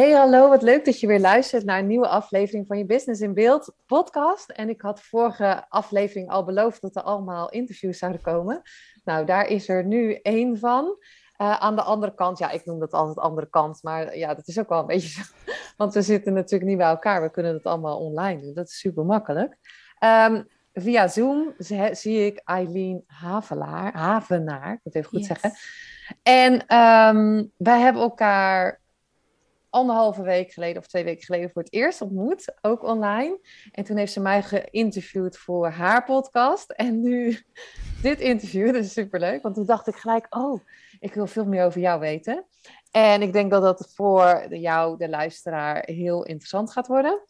Hey, hallo, wat leuk dat je weer luistert naar een nieuwe aflevering van je Business in Beeld podcast. En ik had vorige aflevering al beloofd dat er allemaal interviews zouden komen. Nou, daar is er nu één van. Uh, aan de andere kant, ja, ik noem dat altijd andere kant, maar ja, dat is ook wel een beetje zo. Want we zitten natuurlijk niet bij elkaar, we kunnen het allemaal online doen. Dat is super makkelijk. Um, via Zoom zie ik Eileen Havelaar, Havenaar, ik moet even goed yes. zeggen. En um, wij hebben elkaar anderhalve week geleden of twee weken geleden voor het eerst ontmoet, ook online. En toen heeft ze mij geïnterviewd voor haar podcast. En nu dit interview, dat is superleuk, want toen dacht ik gelijk, oh, ik wil veel meer over jou weten. En ik denk dat dat voor jou, de luisteraar, heel interessant gaat worden.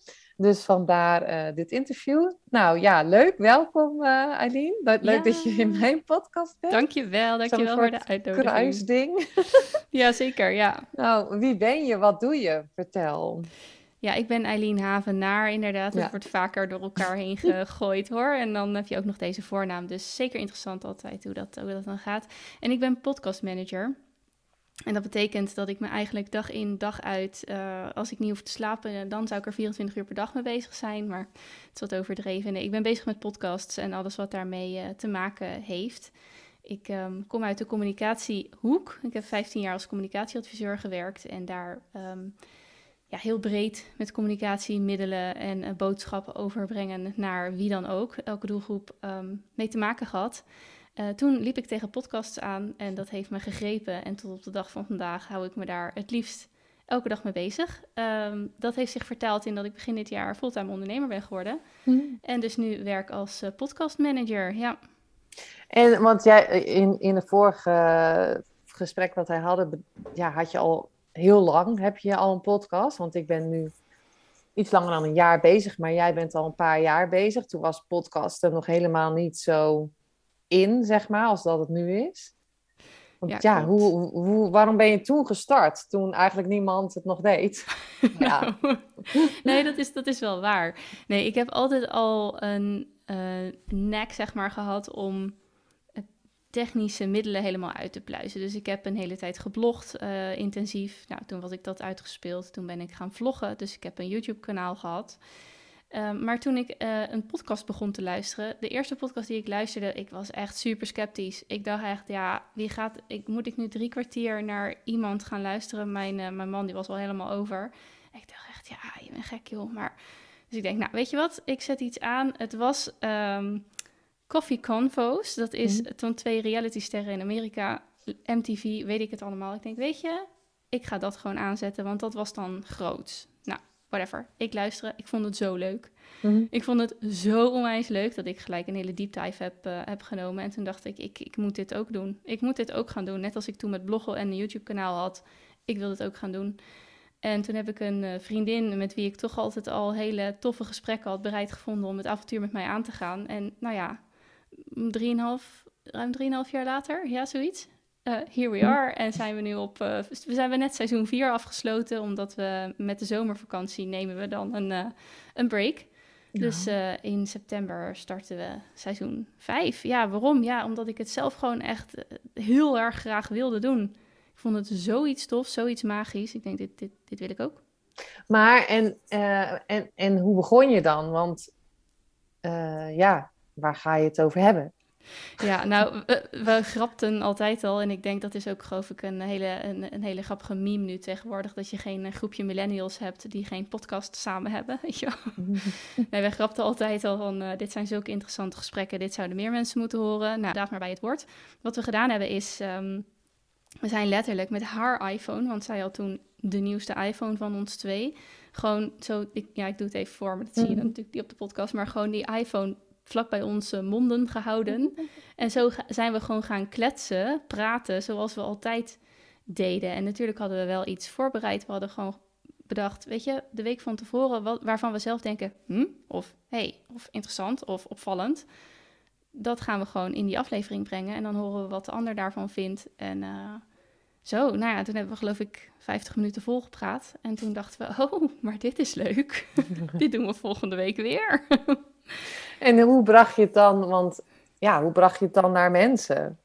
Dus vandaar uh, dit interview. Nou ja, leuk. Welkom uh, Eileen. Leuk ja. dat je in mijn podcast bent. Dankjewel, dankjewel voor de uitnodiging. kruisding. ja, zeker, ja. Nou, wie ben je? Wat doe je? Vertel. Ja, ik ben Eileen Havenaar inderdaad. Het ja. wordt vaker door elkaar heen gegooid hoor. En dan heb je ook nog deze voornaam. Dus zeker interessant altijd hoe dat, hoe dat dan gaat. En ik ben podcastmanager. En dat betekent dat ik me eigenlijk dag in, dag uit, uh, als ik niet hoef te slapen, dan zou ik er 24 uur per dag mee bezig zijn. Maar het is wat overdreven. Ik ben bezig met podcasts en alles wat daarmee uh, te maken heeft. Ik um, kom uit de communicatiehoek. Ik heb 15 jaar als communicatieadviseur gewerkt en daar um, ja, heel breed met communicatiemiddelen en uh, boodschappen overbrengen naar wie dan ook, elke doelgroep um, mee te maken gehad. Uh, toen liep ik tegen podcasts aan en dat heeft me gegrepen. En tot op de dag van vandaag hou ik me daar het liefst elke dag mee bezig. Um, dat heeft zich vertaald in dat ik begin dit jaar fulltime ondernemer ben geworden. Mm. En dus nu werk als uh, podcastmanager, ja. En want jij in, in het vorige gesprek wat wij hadden, ja, had je al heel lang, heb je al een podcast? Want ik ben nu iets langer dan een jaar bezig, maar jij bent al een paar jaar bezig. Toen was podcasten nog helemaal niet zo in, zeg maar, als dat het nu is? Want ja, ja hoe, hoe, waarom ben je toen gestart, toen eigenlijk niemand het nog deed? ja. Nee, dat is, dat is wel waar. Nee, ik heb altijd al een uh, nek, zeg maar, gehad om technische middelen helemaal uit te pluizen. Dus ik heb een hele tijd geblogd, uh, intensief. Nou, toen was ik dat uitgespeeld. Toen ben ik gaan vloggen. Dus ik heb een YouTube-kanaal gehad. Um, maar toen ik uh, een podcast begon te luisteren, de eerste podcast die ik luisterde, ik was echt super sceptisch. Ik dacht echt, ja, wie gaat, ik, moet ik nu drie kwartier naar iemand gaan luisteren? Mijn, uh, mijn man die was al helemaal over. Ik dacht echt, ja, je bent gek joh. Maar, dus ik denk, nou, weet je wat, ik zet iets aan. Het was um, Coffee Convo's. Dat is mm. toen twee realitysterren in Amerika, MTV, weet ik het allemaal. Ik denk, weet je, ik ga dat gewoon aanzetten, want dat was dan groot whatever. Ik luisterde, ik vond het zo leuk. Mm-hmm. Ik vond het zo onwijs leuk dat ik gelijk een hele deep dive heb, uh, heb genomen. En toen dacht ik, ik, ik moet dit ook doen. Ik moet dit ook gaan doen. Net als ik toen met bloggen en een YouTube kanaal had. Ik wil dit ook gaan doen. En toen heb ik een uh, vriendin met wie ik toch altijd al hele toffe gesprekken had bereid gevonden om het avontuur met mij aan te gaan. En nou ja, drieënhalf, ruim drieënhalf jaar later, ja, zoiets uh, here we hm. are. En zijn we nu op. Uh, we zijn we net seizoen 4 afgesloten, omdat we met de zomervakantie nemen we dan een, uh, een break. Ja. Dus in september starten we seizoen 5. Ja, waarom? Ja, omdat ik het zelf gewoon echt heel erg graag wilde doen. Ik vond het zoiets tof, zoiets magisch. Ik denk, dit, dit, dit wil ik ook. Maar en, en, en hoe begon je dan? Want ja, waar ga je het over hebben? Ja, nou, we, we, grapten altijd al. En ik denk dat is ook, geloof ik, een hele, een, een hele grappige meme nu tegenwoordig. Dat je geen eh, groepje millennials hebt die geen podcast samen hebben. Weet je nee, we grapten altijd al van, uh, dit zijn zulke interessante gesprekken. Dit zouden meer mensen moeten horen. Nou, daag maar bij het woord. Wat we gedaan hebben is, um, we zijn letterlijk met haar iPhone, want zij had toen de nieuwste iPhone van ons twee. Gewoon zo, ik, ja, ik doe het even voor, maar dat zie je dan mhm. natuurlijk niet op de podcast. Maar gewoon die iPhone vlak bij onze monden gehouden. En zo zijn we gewoon gaan kletsen, praten, zoals we altijd deden. En natuurlijk hadden we wel iets voorbereid. We hadden gewoon bedacht, weet je, de week van tevoren, wat, waarvan we zelf denken, hm, of hey, of interessant, of opvallend. Dat gaan we gewoon in die aflevering brengen. En dan horen we wat de ander daarvan vindt. En uh, zo, nou ja, toen hebben we geloof ik 50 minuten volgepraat. En toen dachten we, oh, maar dit is leuk. dit doen we volgende week weer. En hoe bracht je het dan, want ja, hoe bracht je het dan naar mensen?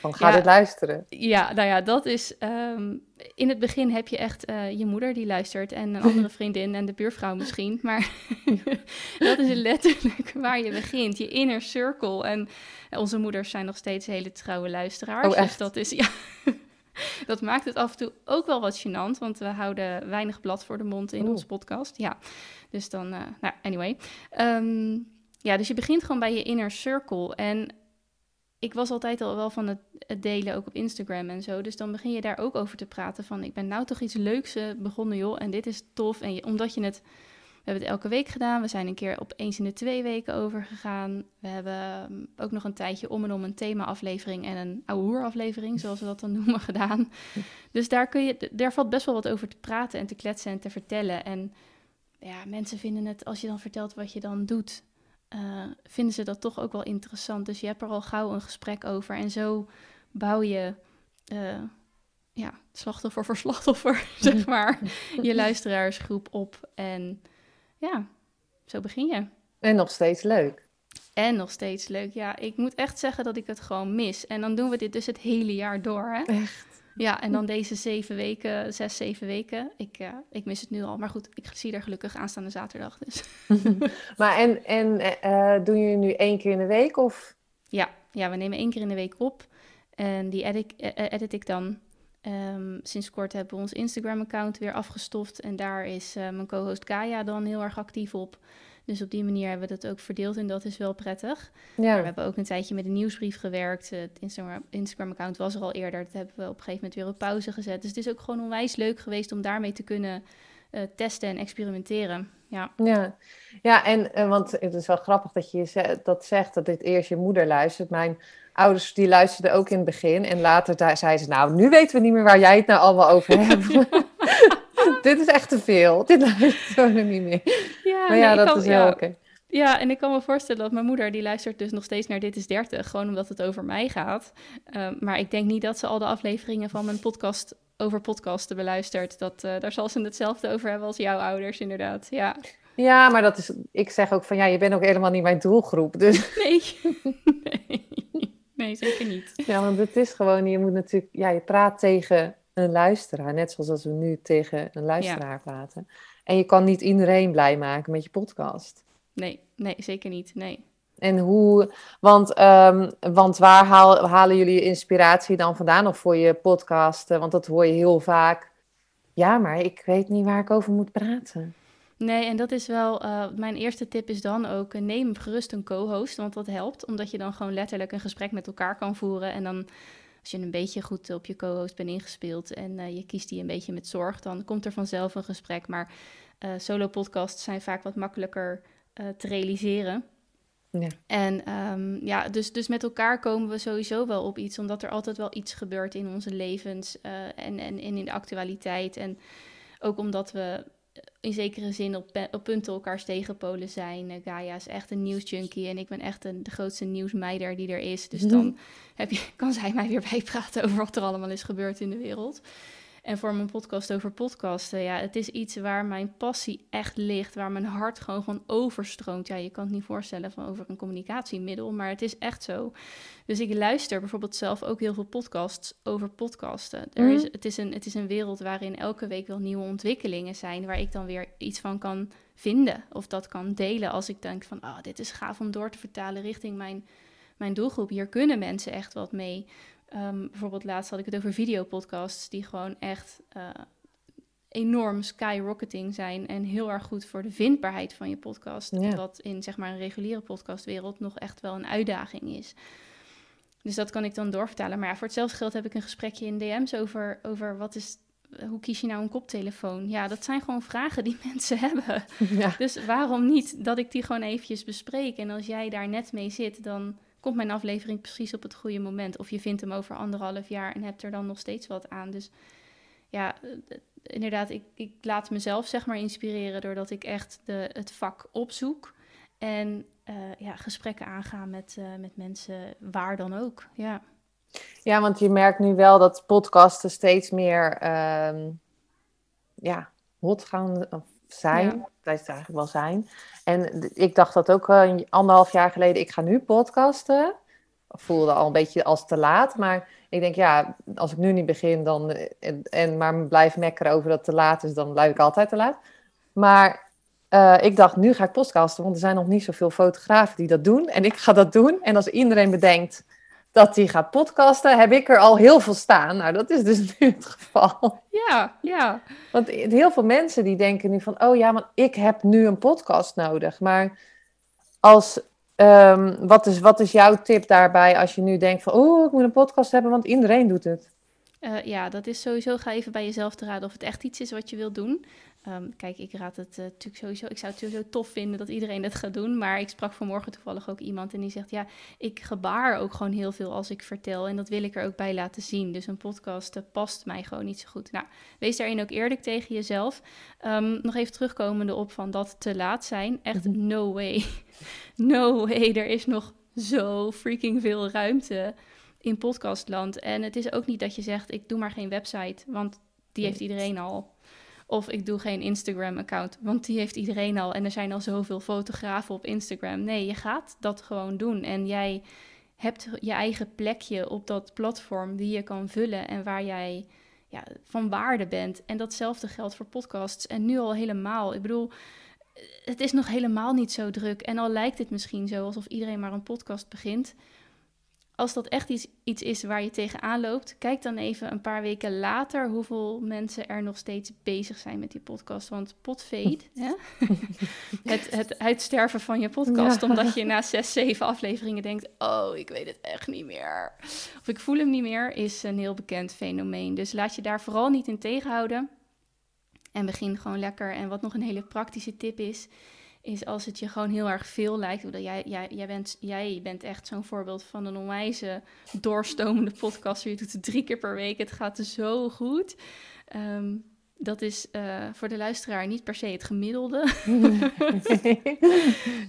Van ga ja, dit luisteren. Ja, nou ja, dat is. Um, in het begin heb je echt uh, je moeder die luistert en een andere vriendin en de buurvrouw misschien. Maar dat is letterlijk waar je begint. Je inner circle. En onze moeders zijn nog steeds hele trouwe luisteraars. Oh, echt? Dus dat is ja. dat maakt het af en toe ook wel wat gênant, want we houden weinig blad voor de mond in onze podcast. Ja, dus dan, uh, nou, anyway. Um, ja, dus je begint gewoon bij je inner circle. En ik was altijd al wel van het, het, delen, ook op Instagram en zo. Dus dan begin je daar ook over te praten van... ik ben nou toch iets leuks uh, begonnen, joh, en dit is tof. En omdat je het... We hebben het elke week gedaan. We zijn een keer op eens in de twee weken overgegaan. We hebben um, ook nog een tijdje om en om een thema-aflevering... en een ouwe-aflevering, zoals we dat dan noemen, gedaan. Dus daar, kun je, daar valt best wel wat over te praten en te kletsen en te vertellen. En ja, mensen vinden het, als je dan vertelt wat je dan doet uh, vinden ze dat toch ook wel interessant. Dus je hebt er al gauw een gesprek over. En zo bouw je uh, ja, slachtoffer voor slachtoffer, zeg maar, je luisteraarsgroep op. En ja, zo begin je. En nog steeds leuk. En nog steeds leuk. Ja, ik moet echt zeggen dat ik het gewoon mis. En dan doen we dit dus het hele jaar door. Hè? Echt. Ja, en dan deze zeven weken, zes, zeven weken. Ik, uh, ik mis het nu al. Maar goed, ik zie er gelukkig aanstaande zaterdag. Dus. maar en, en uh, doen jullie nu één keer in de week? Of? Ja, ja, we nemen één keer in de week op. En die edit, uh, edit ik dan. Um, sinds kort hebben we ons Instagram-account weer afgestoft. En daar is mijn co-host Kaya dan heel erg actief op. Dus op die manier hebben we dat ook verdeeld en dat is wel prettig. Ja. we hebben ook een tijdje met een nieuwsbrief gewerkt. Het Instagram-account was er al eerder. Dat hebben we op een gegeven moment weer op pauze gezet. Dus het is ook gewoon onwijs leuk geweest om daarmee te kunnen uh, testen en experimenteren. Ja, ja. ja en uh, want het is wel grappig dat je dat zegt, dat dit eerst je moeder luistert. Mijn ouders die luisterden ook in het begin. En later daar zeiden ze, nou, nu weten we niet meer waar jij het nou allemaal over hebt. dit is echt te veel. Dit luistert er niet meer. Ja, maar ja, dat is heel oké. Ja, en ik kan me voorstellen dat mijn moeder, die luistert dus nog steeds naar Dit is 30, gewoon omdat het over mij gaat. Uh, maar ik denk niet dat ze al de afleveringen van mijn podcast over podcasten beluistert. Dat, uh, daar zal ze hetzelfde over hebben als jouw ouders, inderdaad. Ja. Ja, maar dat is, ik zeg ook van ja, je bent ook helemaal niet mijn doelgroep. Dus. Nee. nee. nee, zeker niet. Ja, want het is gewoon, je moet natuurlijk, ja, je praat tegen een luisteraar, net zoals als we nu tegen een luisteraar ja. praten. En je kan niet iedereen blij maken met je podcast. Nee, nee, zeker niet. Nee. En hoe, want, um, want waar haal, halen jullie inspiratie dan vandaan of voor je podcast? Want dat hoor je heel vaak. Ja, maar ik weet niet waar ik over moet praten. Nee, en dat is wel, uh, mijn eerste tip is dan ook, uh, neem gerust een co-host, want dat helpt. Omdat je dan gewoon letterlijk een gesprek met elkaar kan voeren. En dan als je een beetje goed op je co-host bent ingespeeld en uh, je kiest die een beetje met zorg, dan komt er vanzelf een gesprek. Maar uh, solo podcasts zijn vaak wat makkelijker uh, te realiseren. Ja. En um, ja, dus, dus met elkaar komen we sowieso wel op iets, omdat er altijd wel iets gebeurt in onze levens en, en, en in de actualiteit. En ook omdat we in zekere zin op, op punten elkaars tegenpolen zijn. Uh, Gaia is echt een nieuwsjunkie en ik ben echt een, de grootste nieuwsmeider die er is. Dus dan heb je, kan zij mij weer bijpraten over wat er allemaal is gebeurd in de wereld. En voor mijn podcast over podcasten, ja, het is iets waar mijn passie echt ligt, waar mijn hart gewoon van overstroomt. Ja, je kan het niet voorstellen van over een communicatiemiddel, maar het is echt zo. Dus ik luister bijvoorbeeld zelf ook heel veel podcasts over podcasten. Er is, mhm. het, is een, het is een wereld waarin elke week wel nieuwe ontwikkelingen zijn, waar ik dan weer iets van kan vinden of dat kan delen als ik denk van, oh, dit is gaaf om door te vertalen richting mijn, mijn doelgroep. Hier kunnen mensen echt wat mee. Um, bijvoorbeeld laatst had ik het over videopodcasts die gewoon echt uh, enorm skyrocketing zijn en heel erg goed voor de vindbaarheid van je podcast. Ja. Wat in zeg maar een reguliere podcastwereld nog echt wel een uitdaging is. Dus dat kan ik dan doorvertalen. Maar ja, voor hetzelfde geld heb ik een gesprekje in DM's over, over wat, is, hoe kies je nou een koptelefoon? Ja, dat zijn gewoon vragen die mensen hebben. Ja. Dus waarom niet dat ik die gewoon eventjes bespreek? En als jij daar net mee zit, dan komt mijn aflevering precies op het goede moment. Of je vindt hem over anderhalf jaar en hebt er dan nog steeds wat aan. Dus ja, eh, inderdaad, ik, ik laat mezelf zeg maar inspireren doordat ik echt de, het vak opzoek. En uh, ja, gesprekken aangaan met, uh, met mensen, waar dan ook. Ja. ja, want je merkt nu wel dat podcasten steeds meer um, ja, hot gaan zijn. Ja. Dat is eigenlijk wel zijn. En ik dacht dat ook uh, anderhalf jaar geleden, ik ga nu podcasten. Voelde al een beetje als te laat, maar ik denk ja, als ik nu niet begin dan, en, en maar blijf mekkeren over dat te laat is, dan blijf ik altijd te laat. Maar uh, ik dacht, nu ga ik podcasten, want er zijn nog niet zoveel fotografen die dat doen. En ik ga dat doen. En als iedereen bedenkt dat hij gaat podcasten, heb ik er al heel veel staan. Nou, dat is dus nu het geval. Ja, ja. Want heel veel mensen die denken nu van, oh ja, maar ik heb nu een podcast nodig. Maar als, um, wat, is, wat is jouw tip daarbij als je nu denkt van, oh, ik moet een podcast hebben, want iedereen doet het? Uh, ja, dat is sowieso, ga even bij jezelf te raden of het echt iets is wat je wilt doen. Um, kijk, ik raad het uh, natuurlijk sowieso. Ik zou het sowieso tof vinden dat iedereen het gaat doen. Maar ik sprak vanmorgen toevallig ook iemand en die zegt: Ja, ik gebaar ook gewoon heel veel als ik vertel. En dat wil ik er ook bij laten zien. Dus een podcast uh, past mij gewoon niet zo goed. Nou, wees daarin ook eerlijk tegen jezelf. Um, nog even terugkomende op van dat te laat zijn. Echt mhm. no way. no way. Er is nog zo freaking veel ruimte in podcastland. En het is ook niet dat je zegt: Ik doe maar geen website. Want die heeft iedereen al. Of ik doe geen Instagram-account, want die heeft iedereen al. En er zijn al zoveel fotografen op Instagram. Nee, je gaat dat gewoon doen. En jij hebt je eigen plekje op dat platform die je kan vullen en waar jij ja, van waarde bent. En datzelfde geldt voor podcasts. En nu al helemaal. Ik bedoel, het is nog helemaal niet zo druk. En al lijkt het misschien zo alsof iedereen maar een podcast begint als dat echt iets, iets is waar je tegenaan loopt, kijk dan even een paar weken later hoeveel mensen er nog steeds bezig zijn met die podcast. Want potfade, het, het uitsterven van je podcast, omdat je na zes, zeven afleveringen denkt, oh, ik weet het echt niet meer. Of ik voel hem niet meer, is een heel bekend fenomeen. Dus laat je daar vooral niet in tegenhouden. En begin gewoon lekker. En wat nog een hele praktische tip is, is als het je gewoon heel erg veel lijkt. Jij, jij, jij, bent, jij bent echt zo'n voorbeeld van een onwijze doorstomende podcast. Je doet het drie keer per week. Het gaat zo goed. Um, dat is uh, voor de luisteraar niet per se het gemiddelde.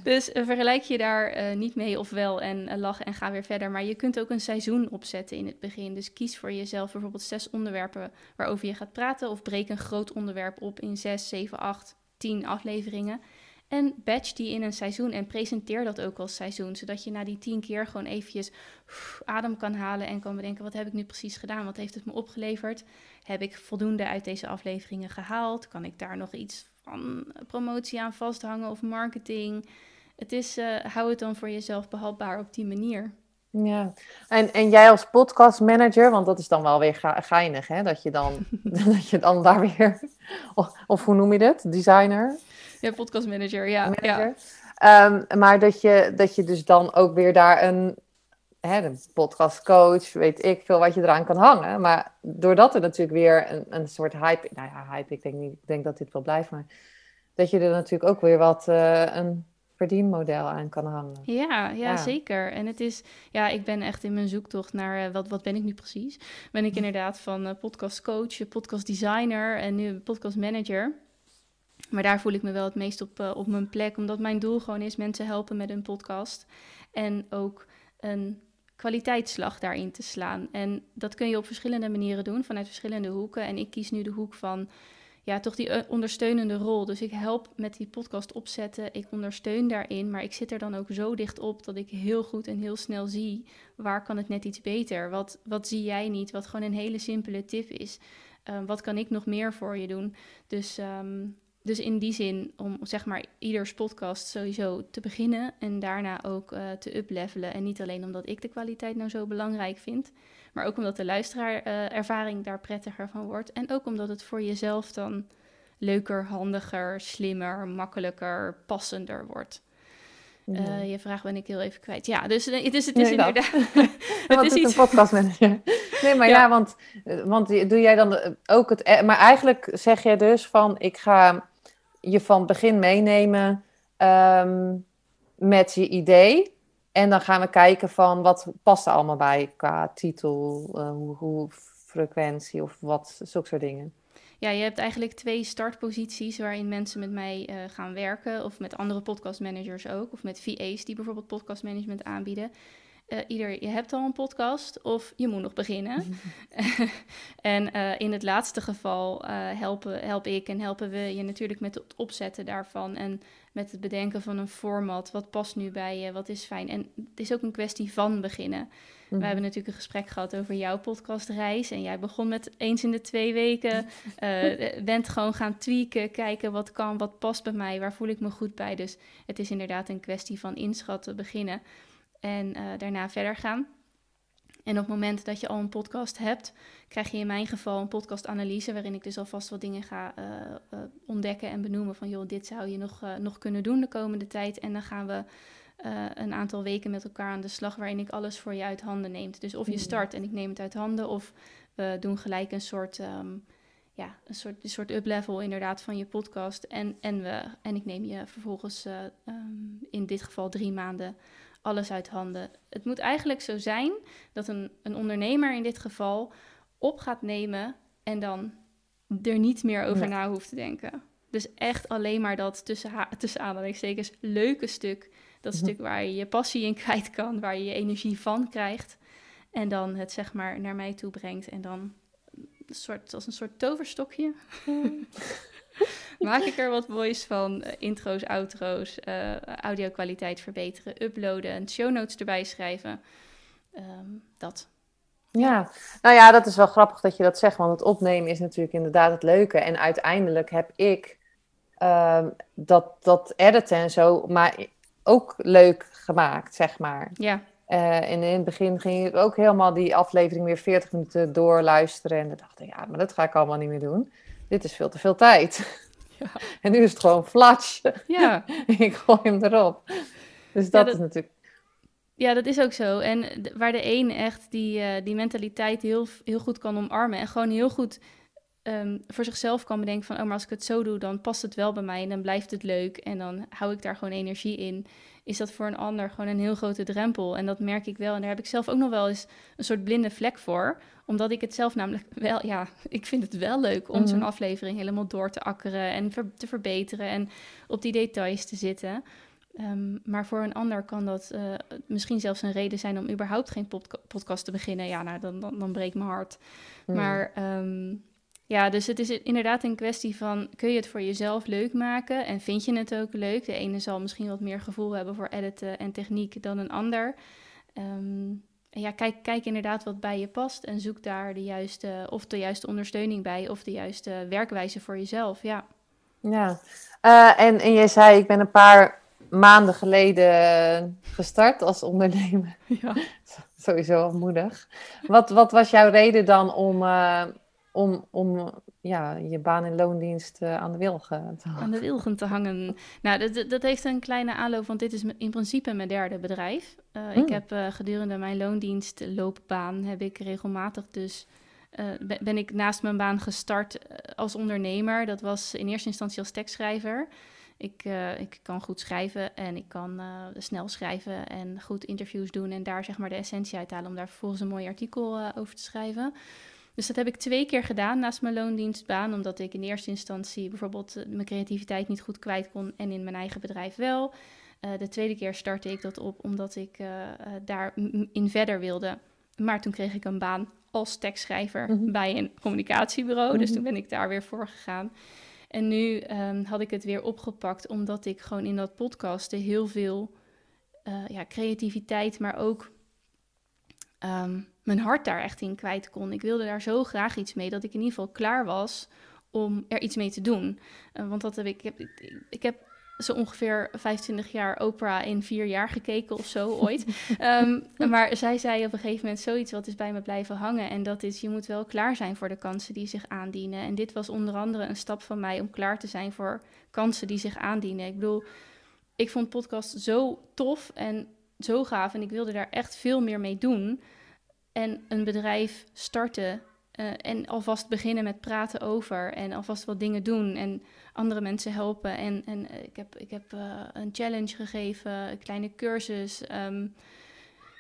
dus uh, vergelijk je daar uh, niet mee of wel en lach en ga weer verder. Maar je kunt ook een seizoen opzetten in het begin. Dus kies voor jezelf bijvoorbeeld zes onderwerpen waarover je gaat praten. Of breek een groot onderwerp op in zes, zeven, acht, tien afleveringen. En batch die in een seizoen en presenteer dat ook als seizoen. Zodat je na die tien keer gewoon eventjes adem kan halen en kan bedenken: wat heb ik nu precies gedaan? Wat heeft het me opgeleverd? Heb ik voldoende uit deze afleveringen gehaald? Kan ik daar nog iets van promotie aan vasthangen of marketing? Het is, uh, hou het dan voor jezelf behapbaar op die manier. Ja, en, en jij als podcastmanager, want dat is dan wel weer geinig, hè? Dat je dan, dat je dan daar weer, of, of hoe noem je dat, designer? Ja, podcast manager, ja. ja. Ehm, maar dat je, dat je dus dan ook weer daar een, hè, een podcastcoach, weet ik veel wat je eraan kan hangen. Maar doordat er natuurlijk weer een, een soort hype, nou ja, hype, ik denk, niet, ik denk dat dit wel blijft, maar dat je er natuurlijk ook weer wat uh, een verdienmodel aan kan hangen. Ja, ja, zeker. En het is, ja, ik ben echt in mijn zoektocht naar uh, wat, wat ben ik nu precies? Ben ik inderdaad van uh, podcast coach, podcast designer en nu podcast manager. Maar daar voel ik me wel het meest op, uh, op mijn plek, omdat mijn doel gewoon is mensen helpen met een podcast. En ook een kwaliteitsslag daarin te slaan. En dat kun je op verschillende manieren doen, vanuit verschillende hoeken. En ik kies nu de hoek van ja, toch die eh, ondersteunende rol. Dus ik help met die podcast opzetten. Ik ondersteun daarin, maar ik zit er dan ook zo dicht op dat ik heel goed en heel snel zie waar kan het net iets beter. Wat, wat zie jij niet? Wat gewoon een hele simpele tip is. Uh, wat kan ik nog meer voor je doen? Dus um, dus in die zin, om zeg maar ieders podcast sowieso te beginnen en daarna ook uh, te uplevelen. En niet alleen omdat ik de kwaliteit nou zo belangrijk vind, maar ook omdat de luisteraarervaring uh, daar prettiger van wordt. En ook omdat het voor jezelf dan leuker, handiger, slimmer, makkelijker, passender wordt. Uh, je vraag ben ik heel even kwijt. Ja, dus, dus het is inderdaad... het is iets... een podcastmanager? Nee, maar ja, want, want doe jij dan ook het... Maar eigenlijk zeg je dus van, ik ga je van het begin meenemen um, met je idee. En dan gaan we kijken van wat past er allemaal bij qua titel, uh, hoe, hoe, frequentie of wat, zulke soort dingen. Ja, je hebt eigenlijk twee startposities waarin mensen met mij uh, gaan werken. Of met andere podcastmanagers ook. Of met VA's die bijvoorbeeld podcastmanagement aanbieden. Uh, ieder, je hebt al een podcast of je moet nog beginnen. en uh, in het laatste geval uh, helpen, help ik en helpen we je natuurlijk met het opzetten daarvan. En met het bedenken van een format. Wat past nu bij je? Wat is fijn? En het is ook een kwestie van beginnen. We mhm. hebben natuurlijk een gesprek gehad over jouw podcastreis. En jij begon met eens in de twee weken. Bent gewoon gaan tweaken, kijken wat kan, wat past bij mij, waar voel ik me goed bij. Dus het is inderdaad een kwestie van inschatten, beginnen en uh, daarna verder gaan. En op het moment dat je al een podcast hebt, krijg je in mijn geval een podcastanalyse, waarin ik dus alvast wat dingen ga uh, uh, ontdekken en benoemen van, joh, dit zou je nog, nog kunnen doen de komende tijd. En dan gaan we een aantal weken met elkaar aan de slag, waarin ik alles voor je uit handen neem. Dus of je mm. start en ik neem het uit handen, of we doen gelijk een soort, um, ja, een soort, een soort up-level inderdaad van je podcast. En, en, we, en ik neem je vervolgens um, in dit geval drie maanden alles uit handen. Het moet eigenlijk zo zijn dat een, een ondernemer in dit geval op gaat nemen en dan er niet meer over na hoeft te denken. Dus echt alleen maar dat tussen, tussen aanhalingstekens leuke stuk. Dat mhm. stuk waar je je passie in kwijt kan, waar je je energie van krijgt. En dan het zeg maar naar mij toe brengt. En dan een soort, als een soort toverstokje. Maak ik er wat moois van. Uh, intro's, outro's, uh, audio-kwaliteit verbeteren, uploaden en show notes erbij schrijven. Um, dat. Ja, nou ja, dat is wel grappig dat je dat zegt, want het opnemen is natuurlijk inderdaad het leuke. En uiteindelijk heb ik uh, dat, dat editen en zo, maar ook leuk gemaakt, zeg maar. Ja. Uh, en in het begin ging ik ook helemaal die aflevering weer 40 minuten doorluisteren. En dan dacht ik, ja, maar dat ga ik allemaal niet meer doen dit is veel te veel tijd. Ja. En nu is het gewoon flash. Ja. ik gooi hem erop. Dus dat, is natuurlijk... Ja, dat is ook zo. En waar de een echt die, uh, die mentaliteit heel, heel goed kan omarmen... en gewoon heel goed um, voor zichzelf kan bedenken van... oh, maar als ik het zo doe, dan past het wel bij mij... en dan blijft het leuk en dan hou ik daar gewoon energie in... is dat voor een ander gewoon een heel grote drempel. En dat merk ik wel. En daar heb ik zelf ook nog wel eens een soort blinde vlek voor omdat ik het zelf namelijk wel, ja, ik vind het wel leuk om zo'n mhm. aflevering helemaal door te akkeren en te verbeteren en op die details te zitten. Um, maar voor een ander kan dat uh, misschien zelfs een reden zijn om überhaupt geen podcast te beginnen. Ja, nou, dan, dan, dan breekt mijn hart. Mhm. Maar um, ja, dus het is inderdaad een kwestie van, kun je het voor jezelf leuk maken en vind je het ook leuk? De ene zal misschien wat meer gevoel hebben voor editen en techniek dan een ander. Um, ja, kijk, kijk inderdaad wat bij je past en zoek daar de juiste, of de juiste ondersteuning bij, of de juiste werkwijze voor jezelf. Ja, ja. Uh, en, en je zei, ik ben een paar maanden geleden gestart als ondernemer. Ja. Sowieso moedig. Wat, wat was jouw reden dan om, uh, om, om ja, je baan in loondienst uh, aan de wilgen te hangen. Aan de wilgen te hangen. Nou, dat, dat heeft een kleine aanloop, want dit is in principe mijn derde bedrijf. Uh, Ik hmm. heb uh, gedurende mijn loondienstloopbaan heb ik regelmatig dus... ben ik naast mijn baan gestart als ondernemer. Dat was in eerste instantie als tekstschrijver. Ik, ik kan goed schrijven en ik kan snel schrijven en goed interviews doen... en daar zeg maar de essentie uithalen om daar vervolgens een mooi artikel over te schrijven... Dus dat heb ik twee keer gedaan naast mijn loondienstbaan, omdat ik in eerste instantie bijvoorbeeld eh, mijn creativiteit niet goed kwijt kon en in mijn eigen bedrijf wel. Uh, de tweede keer startte ik dat op omdat ik uh, daarin verder wilde. Maar toen kreeg ik een baan als tekstschrijver mhm. bij een communicatiebureau. Dus mhm. toen ben ik daar weer voor gegaan. En nu um, had ik het weer opgepakt omdat ik gewoon in dat podcasten heel veel ja, creativiteit, maar ook um, mijn hart daar echt in kwijt kon. Ik wilde daar zo graag iets mee dat ik in ieder geval klaar was om er iets mee te doen. Uh, want dat heb ik, ik, heb, ik heb zo ongeveer 25 jaar Oprah in vier jaar gekeken of zo ooit. um, maar zij zei op een gegeven moment zoiets wat is bij me blijven hangen. En dat is, je moet wel klaar zijn voor de kansen die zich aandienen. En dit was onder andere een stap van mij om klaar te zijn voor kansen die zich aandienen. Ik bedoel, ik vond podcast zo tof en zo gaaf en ik wilde daar echt veel meer mee doen. En een bedrijf starten uh, en alvast beginnen met praten over en alvast wat dingen doen en andere mensen helpen. En, en uh, ik heb, ik heb uh, een challenge gegeven, een kleine cursus. Um,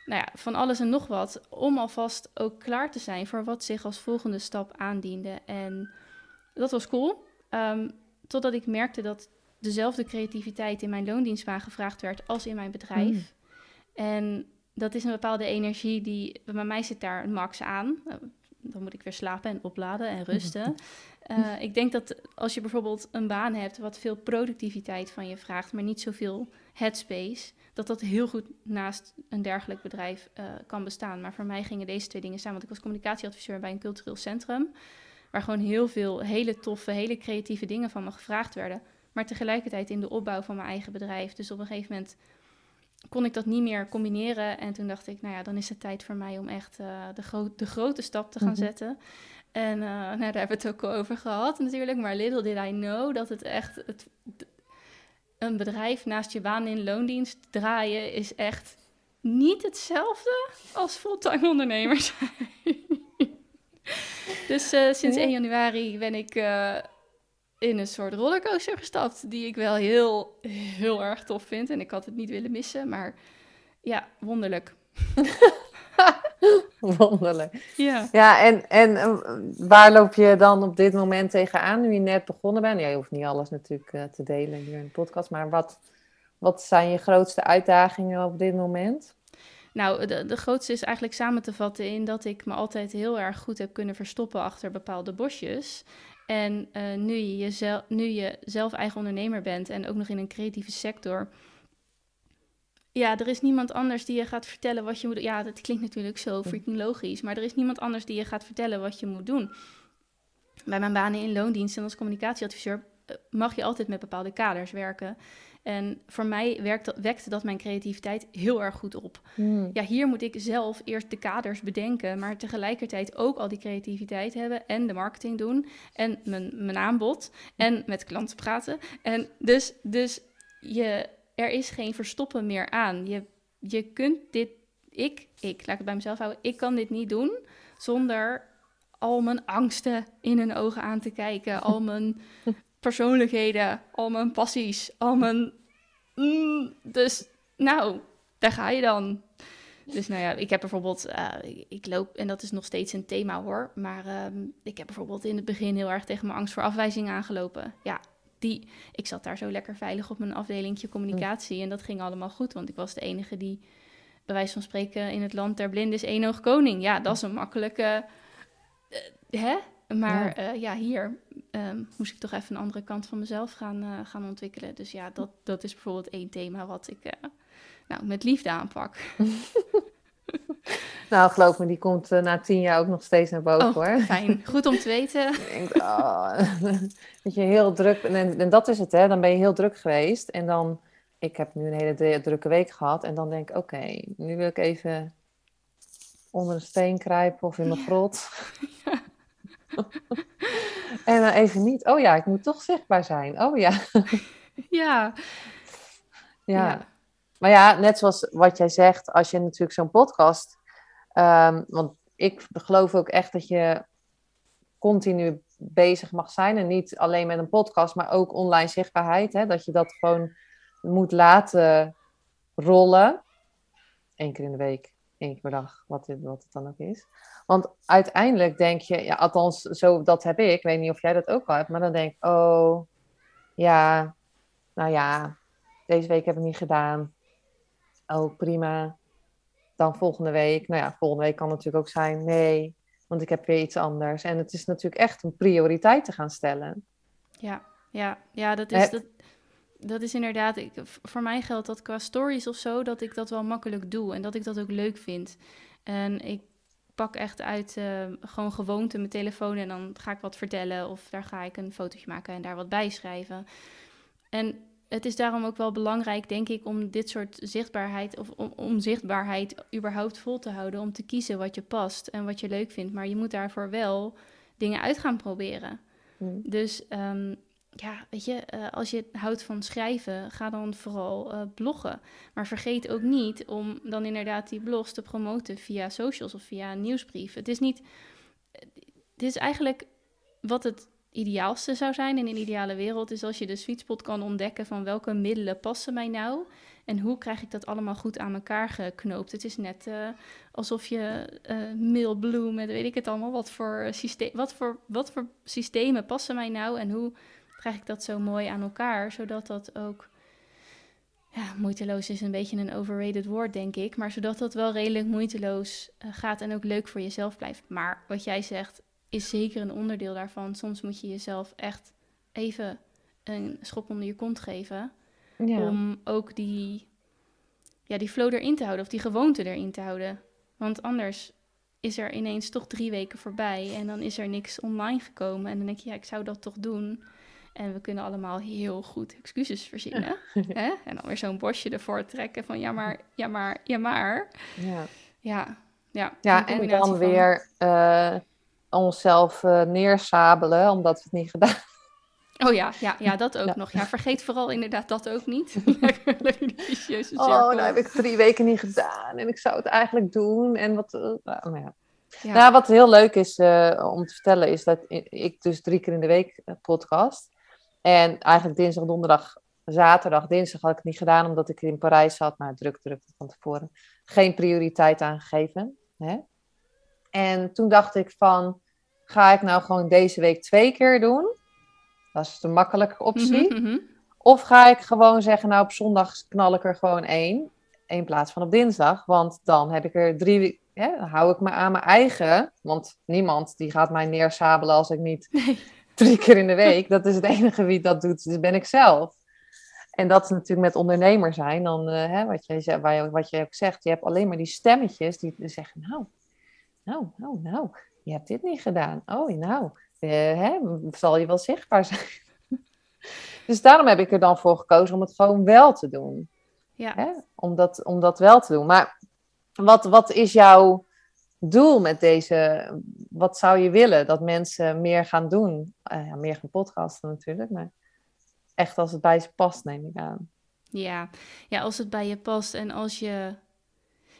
nou ja, van alles en nog wat. Om alvast ook klaar te zijn voor wat zich als volgende stap aandiende. En dat was cool. Um, totdat ik merkte dat dezelfde creativiteit in mijn loondienstbaan gevraagd werd als in mijn bedrijf. Mm. En dat is een bepaalde energie die bij mij zit daar een max aan. Uh, dan moet ik weer slapen en opladen en rusten. Uh, ik denk dat als je bijvoorbeeld een baan hebt wat veel productiviteit van je vraagt, maar niet zoveel headspace, dat dat heel goed naast een dergelijk bedrijf uh, kan bestaan. Maar voor mij gingen deze twee dingen samen. Want ik was communicatieadviseur bij een cultureel centrum, waar gewoon heel veel hele toffe, hele creatieve dingen van me gevraagd werden. Maar tegelijkertijd in de opbouw van mijn eigen bedrijf. Dus op een gegeven moment kon ik dat niet meer combineren. En toen dacht ik, nou ja, dan is het tijd voor mij om echt uh, de, gro de, grote stap te gaan mm -hmm. zetten. En uh, nou, daar hebben we het ook al over gehad natuurlijk. Maar little did I know dat het echt... Het, een bedrijf naast je baan in loondienst draaien is echt niet hetzelfde als fulltime ondernemer zijn. dus uh, sinds 1 januari ben ik in een soort rollercoaster gestapt, die ik wel heel, heel erg tof vind. En ik had het niet willen missen, maar ja, wonderlijk. Wonderlijk. Ja, ja en, en uh, waar loop je dan op dit moment tegenaan, nu je net begonnen bent? Ja, je hoeft niet alles natuurlijk uh, te delen hier in de podcast, maar wat, wat zijn je grootste uitdagingen op dit moment? Nou, de, de grootste is eigenlijk samen te vatten in dat ik me altijd heel erg goed heb kunnen verstoppen achter bepaalde bosjes. En uh, nu, je jezelf, nu je zelf eigen ondernemer bent en ook nog in een creatieve sector, ja, er is niemand anders die je gaat vertellen wat je moet doen. Ja, dat klinkt natuurlijk zo freaking logisch, maar er is niemand anders die je gaat vertellen wat je moet doen. Bij mijn banen in loondienst en als communicatieadviseur eh, mag je altijd met bepaalde kaders werken. En voor mij werkt dat, wekte dat mijn creativiteit heel erg goed op. Hmm. Ja, hier moet ik zelf eerst de kaders bedenken, maar tegelijkertijd ook al die creativiteit hebben en de marketing doen en mijn, mijn aanbod en met klanten praten. En dus, dus je, er is geen verstoppen meer aan. Je, je kunt dit, ik, ik, laat ik het bij mezelf houden, ik kan dit niet doen zonder al mijn angsten in hun ogen aan te kijken, al mijn persoonlijkheden, al mijn passies, al mijn. Mm, dus nou, daar ga je dan. Dus nou ja, ik heb bijvoorbeeld, uh, ik loop, en dat is nog steeds een thema hoor, maar um, ik heb bijvoorbeeld in het begin heel erg tegen mijn angst voor afwijzing aangelopen. Ja, die, ik zat daar zo lekker veilig op mijn afdelingje communicatie en dat ging allemaal goed, want ik was de enige die, bij wijze van spreken, in het land der blinden is één oog koning. Ja, dat is een makkelijke, uh, hè? Maar ja, uh, ja hier um, moest ik toch even een andere kant van mezelf gaan, uh, gaan ontwikkelen. Dus ja, dat, dat is bijvoorbeeld één thema wat ik uh, nou, met liefde aanpak. nou, geloof me, die komt na tien jaar ook nog steeds naar boven oh, hoor. Fijn, goed om te weten. ik denk, oh, dat je heel druk en, en dat is het hè, dan ben je heel druk geweest. En dan, ik heb nu een hele drukke week gehad. En dan denk ik, oké, okay, nu wil ik even onder een steen kruipen of in mijn grot. Ja. en dan even niet. Oh ja, ik moet toch zichtbaar zijn. Oh ja. ja. ja. Maar ja, net zoals wat jij zegt, als je natuurlijk zo'n podcast. Um, want ik geloof ook echt dat je continu bezig mag zijn. En niet alleen met een podcast, maar ook online zichtbaarheid. Hè? Dat je dat gewoon moet laten rollen. Eén keer in de week, één keer per dag, wat, het, wat het dan ook is. Want uiteindelijk denk je, ja, althans, zo, dat heb ik. Ik weet niet of jij dat ook al hebt, maar dan denk ik, oh, ja, nou ja, deze week heb ik niet gedaan. Oh, prima. Dan volgende week. Nou ja, volgende week kan natuurlijk ook zijn, nee, want ik heb weer iets anders. En het is natuurlijk echt een prioriteit te gaan stellen. Ja, ja, ja, dat is, dat, dat is inderdaad, ik, voor mij geldt dat qua stories of zo, dat ik dat wel makkelijk doe en dat ik dat ook leuk vind. En ik pak echt uit uh, gewoon gewoonte mijn telefoon en dan ga ik wat vertellen of daar ga ik een fotootje maken en daar wat bij schrijven. En het is daarom ook wel belangrijk, denk ik, om dit soort zichtbaarheid of om, om zichtbaarheid überhaupt vol te houden, om te kiezen wat je past en wat je leuk vindt. Maar je moet daarvoor wel dingen uit gaan proberen. Mm. Dus um, ja, weet je, eh, als je houdt van schrijven, ga dan vooral uh, bloggen. Maar vergeet ook niet om dan inderdaad die blogs te promoten via socials of via een nieuwsbrief. Het is niet. Het is eigenlijk wat het ideaalste zou zijn in een ideale wereld, is als je de sweet spot kan ontdekken van welke middelen passen mij nou. En hoe krijg ik dat allemaal goed aan elkaar geknoopt? Het is net uh, alsof je uh, Mailblue met weet ik het allemaal, wat voor, systeem, wat, voor, wat voor systemen passen mij nou en hoe krijg ik dat zo mooi aan elkaar, zodat dat ook, ja, moeiteloos is een beetje een overrated woord, denk ik, maar zodat dat wel redelijk moeiteloos uh, gaat en ook leuk voor jezelf blijft. Maar wat jij zegt is zeker een onderdeel daarvan. Soms moet je jezelf echt even een schop onder je kont geven, ja. om ook die, ja, die flow erin te houden of die gewoonte erin te houden. Want anders is er ineens toch drie weken voorbij en dan is er niks online gekomen. En dan denk je, ja, ik zou dat toch doen. En we kunnen allemaal heel goed excuses verzinnen. hè? En dan weer zo'n bosje ervoor trekken van ja maar, ja maar, ja maar. Ja, ja, ja, ja en dan weer uh, onszelf uh, neersabelen omdat we het niet gedaan Oh ja, ja, ja dat ook nog. Ja, vergeet vooral inderdaad dat ook niet. oh, nou heb ik drie weken niet gedaan en ik zou het eigenlijk doen. En wat, uh, nou, ja. Ja. Nou, wat heel leuk is om te vertellen, is dat ik dus drie keer in de week podcast. En eigenlijk dinsdag, donderdag, zaterdag, dinsdag had ik het niet gedaan omdat ik in Parijs zat. Nou, druk, druk van tevoren. Geen prioriteit aangegeven. Hè? En toen dacht ik van, ga ik nou gewoon deze week twee keer doen? Dat is de makkelijke optie. Mhm, mhm. Of ga ik gewoon zeggen, nou op zondag knal ik er gewoon één. In plaats van op dinsdag. Want dan heb ik er drie, hè, dan hou ik me aan mijn eigen. Want niemand die gaat mij neersabelen als ik niet nee drie keer in de week. Dat is het enige wie dat doet. Dus ben ik zelf. En dat is natuurlijk met ondernemer zijn. Dan, uh, hè, wat, je, waar, wat je ook zegt. Je hebt alleen maar die stemmetjes die zeggen. Nou, nou, nou, nou. Je hebt dit niet gedaan. Oh, nou. Uh, hè, zal je wel zichtbaar zijn. dus daarom heb ik er dan voor gekozen om het gewoon wel te doen. Ja. Hè? Om, dat, om dat wel te doen. Maar wat, wat is jouw doel met deze? Wat zou je willen dat mensen meer gaan doen? Uh, ja, meer gaan podcasten natuurlijk, maar echt als het bij ze past, neem ik aan. Ja. ja, als het bij je past en als je.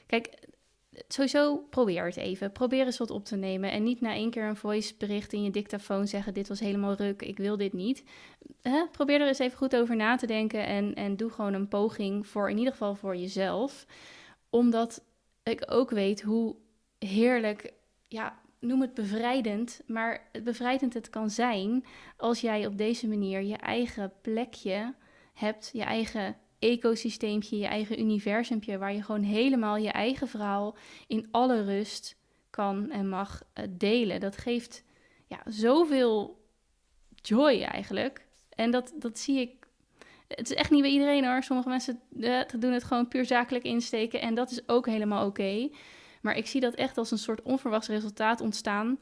Kijk, sowieso probeer het even. Probeer eens wat op te nemen. En niet na één keer een voicebericht in je dictafoon zeggen: Dit was helemaal ruk, ik wil dit niet. Probeer er eens even goed over na te denken. En, en doe gewoon een poging voor, in ieder geval voor jezelf. Omdat ik ook weet hoe heerlijk, ja, noem het bevrijdend, maar bevrijdend het kan zijn als jij op deze manier je eigen plekje hebt, je eigen ecosysteempje, je eigen universumpje, waar je gewoon helemaal je eigen verhaal in alle rust kan en mag eh, delen. Dat geeft ja, zoveel joy eigenlijk. En dat, dat zie ik. Het is echt niet bij iedereen hoor. Sommige mensen uh, doen het gewoon puur zakelijk insteken. En dat is ook helemaal oké. Maar ik zie dat echt als een soort onverwachts resultaat ontstaan.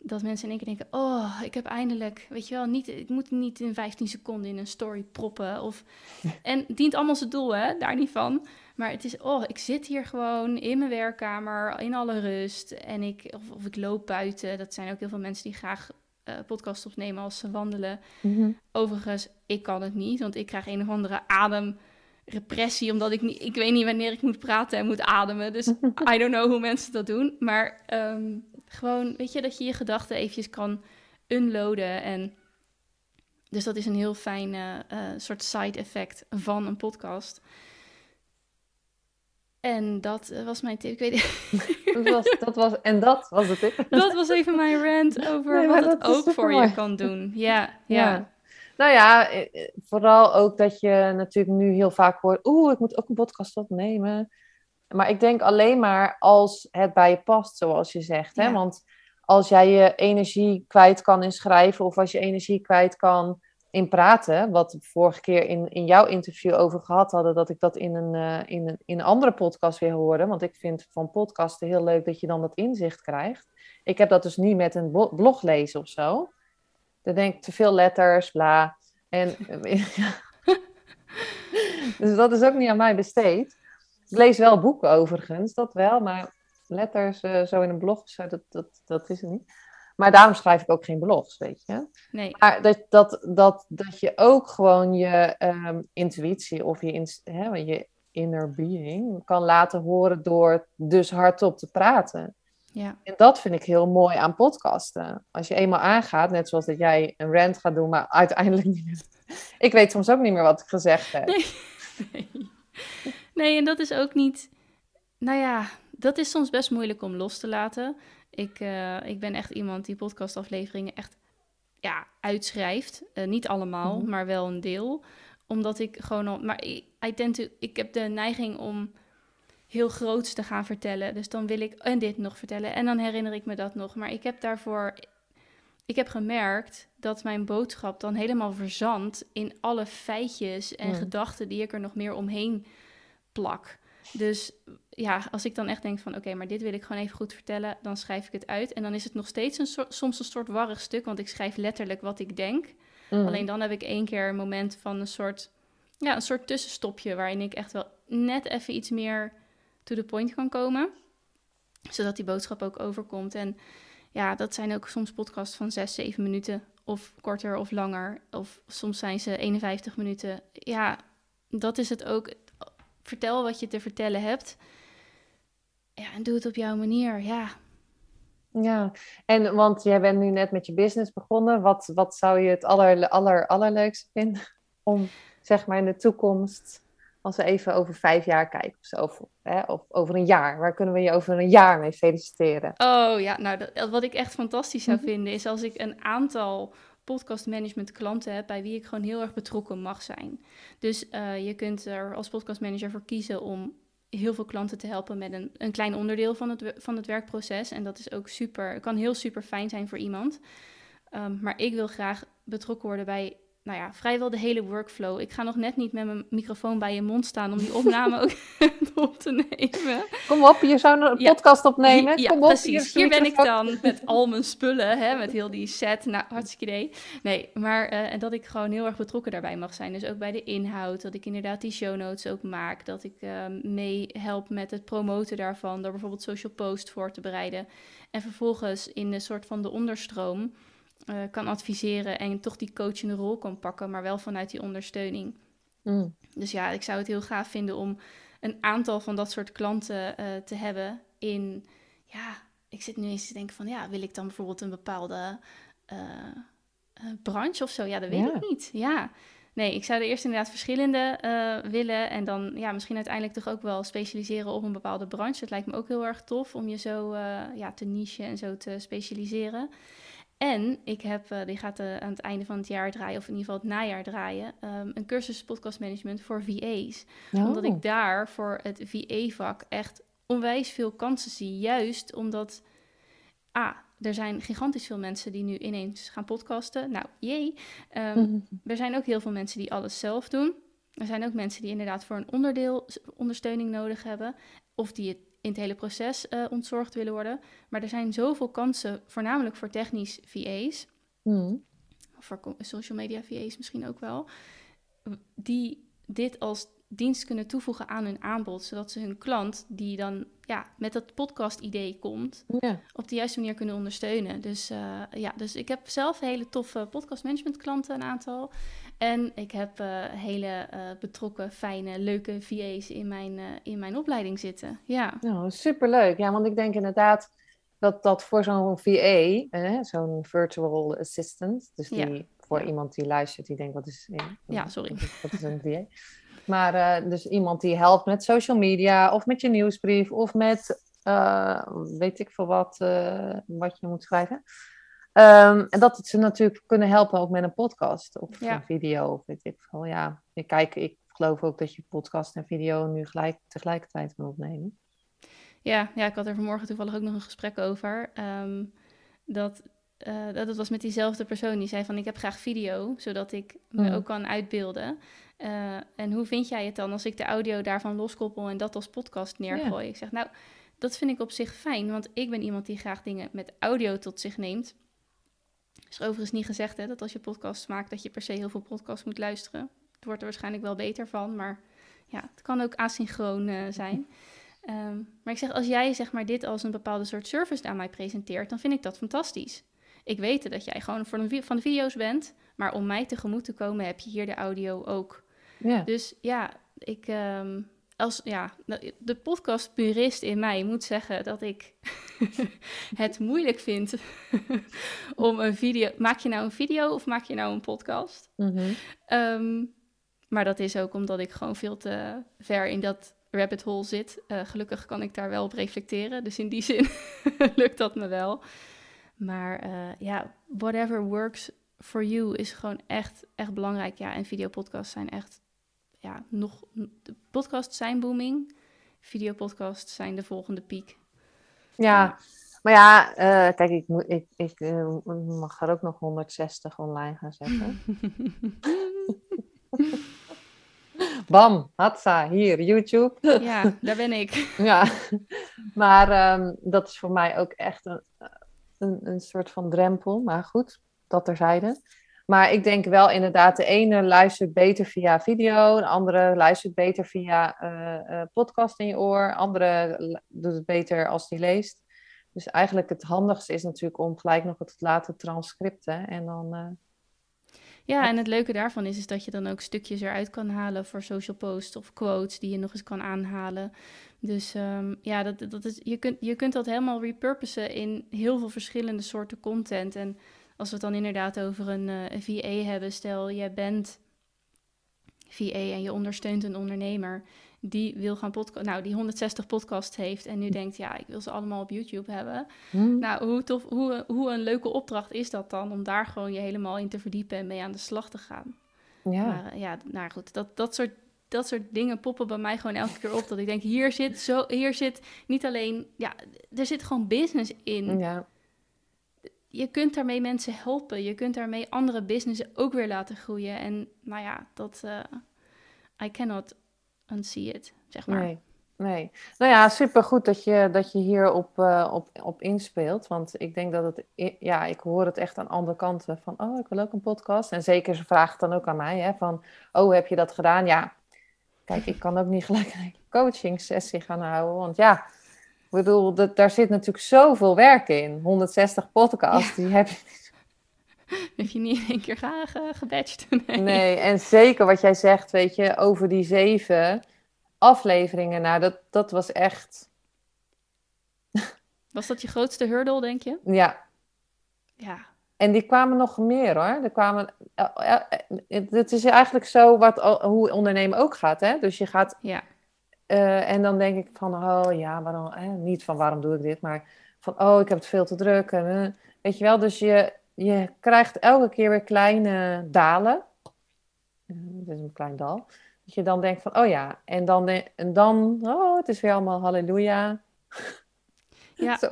Dat mensen in één keer denken: Oh, ik heb eindelijk, weet je wel, niet, ik moet niet in 15 seconden in een story proppen. Of, en dient allemaal zijn doel, hè, daar niet van. Maar het is, oh, ik zit hier gewoon in mijn werkkamer, in alle rust. En ik, of, of ik loop buiten. Dat zijn ook heel veel mensen die graag uh, podcast opnemen als ze wandelen. Mhm. Overigens, ik kan het niet, want ik krijg een of andere adem repressie, omdat ik niet, ik weet niet wanneer ik moet praten en moet ademen. Dus I don't know hoe mensen dat doen. Maar ehm, gewoon, weet je, dat je je gedachten eventjes kan unloaden. En dus dat is een heel fijn uh, soort side effect van een podcast. En dat was mijn tip. Ik weet dat was, dat was, en dat was het tip. Dat was even mijn rant over wat het ook voor je kan doen. ja. ja. ja. Nou ja, eh, eh, vooral ook dat je natuurlijk nu heel vaak hoort... Oeh, ik moet ook een podcast opnemen. Maar ik denk alleen maar als het bij je past, zoals je zegt. Hè? Want als jij je energie kwijt kan in schrijven... of als je energie kwijt kan in praten... wat we vorige keer in, in jouw interview over gehad hadden... dat ik dat in een, uh, in, een, in een andere podcast weer hoorde. Want ik vind van podcasten heel leuk dat je dan dat inzicht krijgt. Ik heb dat dus niet met een blog lezen of zo... Dan denk ik te veel letters, bla. En, dus dat is ook niet aan mij besteed. Ik lees wel boeken overigens, dat wel, maar letters uh, zo in een blog, zo, dat, dat, dat is het niet. Maar daarom schrijf ik ook geen blogs, weet je. Nee. Maar dat, dat, dat, dat je ook gewoon je ehm, intuïtie of je, hè, je inner being kan laten horen door dus hardop te praten. Ja. En dat vind ik heel mooi aan podcasten. Als je eenmaal aangaat, net zoals dat jij een rant gaat doen, maar uiteindelijk niet meer. Ik weet soms ook niet meer wat ik gezegd heb. Nee. nee. Nee, en dat is ook niet. Nou ja, dat is soms best moeilijk om los te laten. Ik, eh, ik ben echt iemand die podcastafleveringen echt ja, uitschrijft. Eh, niet allemaal, Mhm. maar wel een deel. Omdat ik gewoon al. Maar I tend to, ik heb de neiging om heel groots te gaan vertellen. Dus dan wil ik en dit nog vertellen. En dan herinner ik me dat nog. Maar ik heb daarvoor. Ik heb gemerkt dat mijn boodschap dan helemaal verzandt in alle feitjes en gedachten die ik er nog meer omheen plak. Dus ja, als ik dan echt denk van oké, maar dit wil ik gewoon even goed vertellen, dan schrijf ik het uit. En dan is het nog steeds een soort, soms een soort warrig stuk, want ik schrijf letterlijk wat ik denk. Mm. Alleen dan heb ik één keer een moment van een soort, ja, een soort tussenstopje waarin ik echt wel net even iets meer to the point kan komen. Zodat die boodschap ook overkomt. En ja, dat zijn ook soms podcasts van 6, 7 minuten of korter of langer. Of soms zijn ze 51 minuten. Ja, dat is het ook. Vertel wat je te vertellen hebt. Ja, en doe het op jouw manier. Ja, Ja, en want jij bent nu net met je business begonnen. Wat, wat zou je het aller, aller, allerleukste vinden om, zeg maar, in de toekomst, als we even over vijf jaar kijken of zo, of, hè, of over een jaar, waar kunnen we je over een jaar mee feliciteren? Oh ja, nou dat, wat ik echt fantastisch zou Mhm. vinden is als ik een aantal podcast management klanten heb bij wie ik gewoon heel erg betrokken mag zijn. Dus eh, je kunt er als podcast manager voor kiezen om heel veel klanten te helpen met een, een klein onderdeel van het, van het werkproces. En dat is ook super, kan heel super fijn zijn voor iemand. Ehm, maar ik wil graag betrokken worden bij, nou ja, vrijwel de hele workflow. Ik ga nog net niet met mijn microfoon bij je mond staan om die opname ook op te nemen. Kom op, je zou een Ja. podcast opnemen. Ja, op, precies. Hier ben ik dan met al mijn spullen, hè, met heel die set. Nou, hartstikke idee. Nee, maar en dat ik gewoon heel erg betrokken daarbij mag zijn. Dus ook bij de inhoud, dat ik inderdaad die show notes ook maak. Dat ik eh, mee help met het promoten daarvan, door bijvoorbeeld social post voor te bereiden. En vervolgens in de soort van de onderstroom eh, kan adviseren en toch die coachende rol kan pakken, maar wel vanuit die ondersteuning. Mm. Dus ja, ik zou het heel gaaf vinden om een aantal van dat soort klanten eh, te hebben in, ja, ik zit nu eens te denken van, ja, wil ik dan bijvoorbeeld een bepaalde eh, branche of zo? Ja, dat weet Ja. ik niet. Ja, nee, ik zou er eerst inderdaad verschillende willen en dan, ja, misschien uiteindelijk toch ook wel specialiseren op een bepaalde branche. Het lijkt me ook heel erg tof om je zo, ja, te nichen en zo te specialiseren. En ik heb, eh, die gaat eh, aan het einde van het jaar draaien, of in ieder geval het najaar draaien, ehm, een cursus podcast management voor VA's. Omdat Oh. ik daar voor het VA-vak echt onwijs veel kansen zie. Juist omdat, ah, er zijn gigantisch veel mensen die nu ineens gaan podcasten. Nou, jee. Ehm, Mhm. er zijn ook heel veel mensen die alles zelf doen. Er zijn ook mensen die inderdaad voor een onderdeel ondersteuning nodig hebben. Of die het in het hele proces eh, ontzorgd willen worden. Maar er zijn zoveel kansen, voornamelijk voor technisch VA's. Mm. Of voor social media VA's misschien ook wel. Die dit als dienst kunnen toevoegen aan hun aanbod. Zodat ze hun klant, die dan ja, met dat podcast-idee komt, Ja. op de juiste manier kunnen ondersteunen. Dus eh, ja, dus ik heb zelf hele toffe podcast management klanten, een aantal. En ik heb eh, hele eh, betrokken, fijne, leuke VA's in mijn, eh, in mijn opleiding zitten. Ja, Nou, superleuk. Ja, want ik denk inderdaad dat dat voor zo'n VA, eh, zo'n virtual assistant, dus die Ja. voor Ja. iemand die luistert, die denkt, wat is, eh, Ja, sorry. Wat is, een VA? Maar dus iemand die helpt met social media of met je nieuwsbrief of met, weet ik veel wat, wat je moet schrijven. Ehm, en dat het ze natuurlijk kunnen helpen ook met een podcast of Ja. een video of weet ik veel. Ja, ik, kijk, ik geloof ook dat je podcast en video nu gelijk, tegelijkertijd kan opnemen. Ja, ja, ik had er vanmorgen toevallig ook nog een gesprek over. ehm, dat, eh, dat het was met diezelfde persoon die zei van ik heb graag video, zodat ik me Mm. ook kan uitbeelden. Eh, en hoe vind jij het dan als ik de audio daarvan loskoppel en dat als podcast neergooi? Ik zeg nou, dat vind ik op zich fijn, want ik ben iemand die graag dingen met audio tot zich neemt. Is overigens niet gezegd hè, dat als je podcasts maakt dat je per se heel veel podcasts moet luisteren. Het wordt er waarschijnlijk wel beter van, maar ja, het kan ook asynchroon eh, zijn. Ehm, maar ik zeg, als jij zeg maar dit als een bepaalde soort service aan mij presenteert, dan vind ik dat fantastisch. ik weet dat jij gewoon van de, van de video's bent, maar om mij tegemoet te komen heb je hier de audio ook. Ja. Dus ja, ik, ehm, als, ja, de podcastpurist in mij moet zeggen dat ik het moeilijk vind om een video... Maak je nou een video of maak je nou een podcast? Mhm. Ehm, maar dat is ook omdat ik gewoon veel te ver in dat rabbit hole zit. Eh, gelukkig kan ik daar wel op reflecteren. Dus in die zin lukt dat me wel. Maar uh, ja, whatever works for you is gewoon echt, echt belangrijk. Ja, en videopodcasts zijn echt, ja, nog... De podcasts zijn booming. Videopodcasts zijn de volgende piek. Ja, maar ja, uh, kijk, ik, moet, ik, ik mag er ook nog 160 online gaan zetten. Bam, hatsa, hier, YouTube. Ja, daar ben ik. ja, maar um, dat is voor mij ook echt een, een, een soort van drempel. Maar goed, dat terzijde. Maar ik denk wel inderdaad, de ene luistert beter via video, de andere luistert beter via uh, uh, podcast in je oor, de andere doet het beter als die leest. Dus eigenlijk het handigste is natuurlijk om gelijk nog het laten transcripten en dan... Uh, ja, en het leuke daarvan is, is dat je dan ook stukjes eruit kan halen voor social posts of quotes die je nog eens kan aanhalen. Dus um, ja, dat, dat is, je, kunt, je kunt dat helemaal repurposen in heel veel verschillende soorten content. En als we het dan inderdaad over een, uh, een VA hebben, stel jij bent VA en je ondersteunt een ondernemer die wil gaan podcast, nou die 160 podcasts heeft en nu denkt ja ik wil ze allemaal op YouTube hebben. Hmm. Nou hoe tof, hoe, hoe een leuke opdracht is dat dan om daar gewoon je helemaal in te verdiepen en mee aan de slag te gaan. Ja. Maar ja, nou goed, dat, dat soort dat soort dingen poppen bij mij gewoon elke keer op. Dat ik denk, hier zit, zo, hier zit niet alleen... Ja, er zit gewoon business in. Ja. Je kunt daarmee mensen helpen. Je kunt daarmee andere businessen ook weer laten groeien. En nou ja, dat... Uh, I cannot unsee it, zeg maar. Nee, nee. Nou ja, supergoed dat je, dat je hier op, uh, op, op inspeelt. Want ik denk dat het... Ja, ik hoor het echt aan andere kanten. Van, oh, ik wil ook een podcast. En zeker, ze het dan ook aan mij. Hè, van, oh, heb je dat gedaan? Ja, Kijk, ik kan ook niet gelijk een coaching sessie gaan houden. Want ja, ik bedoel, dat, daar zit natuurlijk zoveel werk in. 160 podcasts, die heb je heb je niet in één keer ge gebatcht. Nee. nee. en zeker wat jij zegt, weet je, over die zeven afleveringen. Nou, dat, dat was echt... Was dat je grootste hurdle, denk je? Ja. Ja, en die kwamen nog meer hoor. Er kwamen, het is eigenlijk zo wat, hoe ondernemen ook gaat. Hè? Dus je gaat. Ja. Uh, en dan denk ik van, oh ja, waarom, hè? niet van waarom doe ik dit, maar van, oh, ik heb het veel te druk. En, uh, weet je wel, dus je, je krijgt elke keer weer kleine dalen. Dit is een klein dal. Dat je dan denkt van, oh ja, en dan, en dan oh, het is weer allemaal halleluja. Ja. Zo,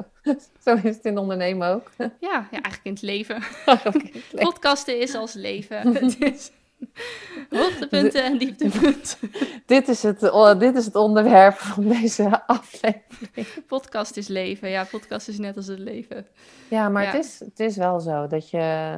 zo, is het in ondernemen ook. Ja, ja eigenlijk in het leven. Podcasten is als leven. Is hoogtepunten en dieptepunten. dit, is het, dit is het onderwerp van deze aflevering. Podcast is leven. Ja, podcast is net als het leven. Ja, maar Het, is, het is wel zo dat je...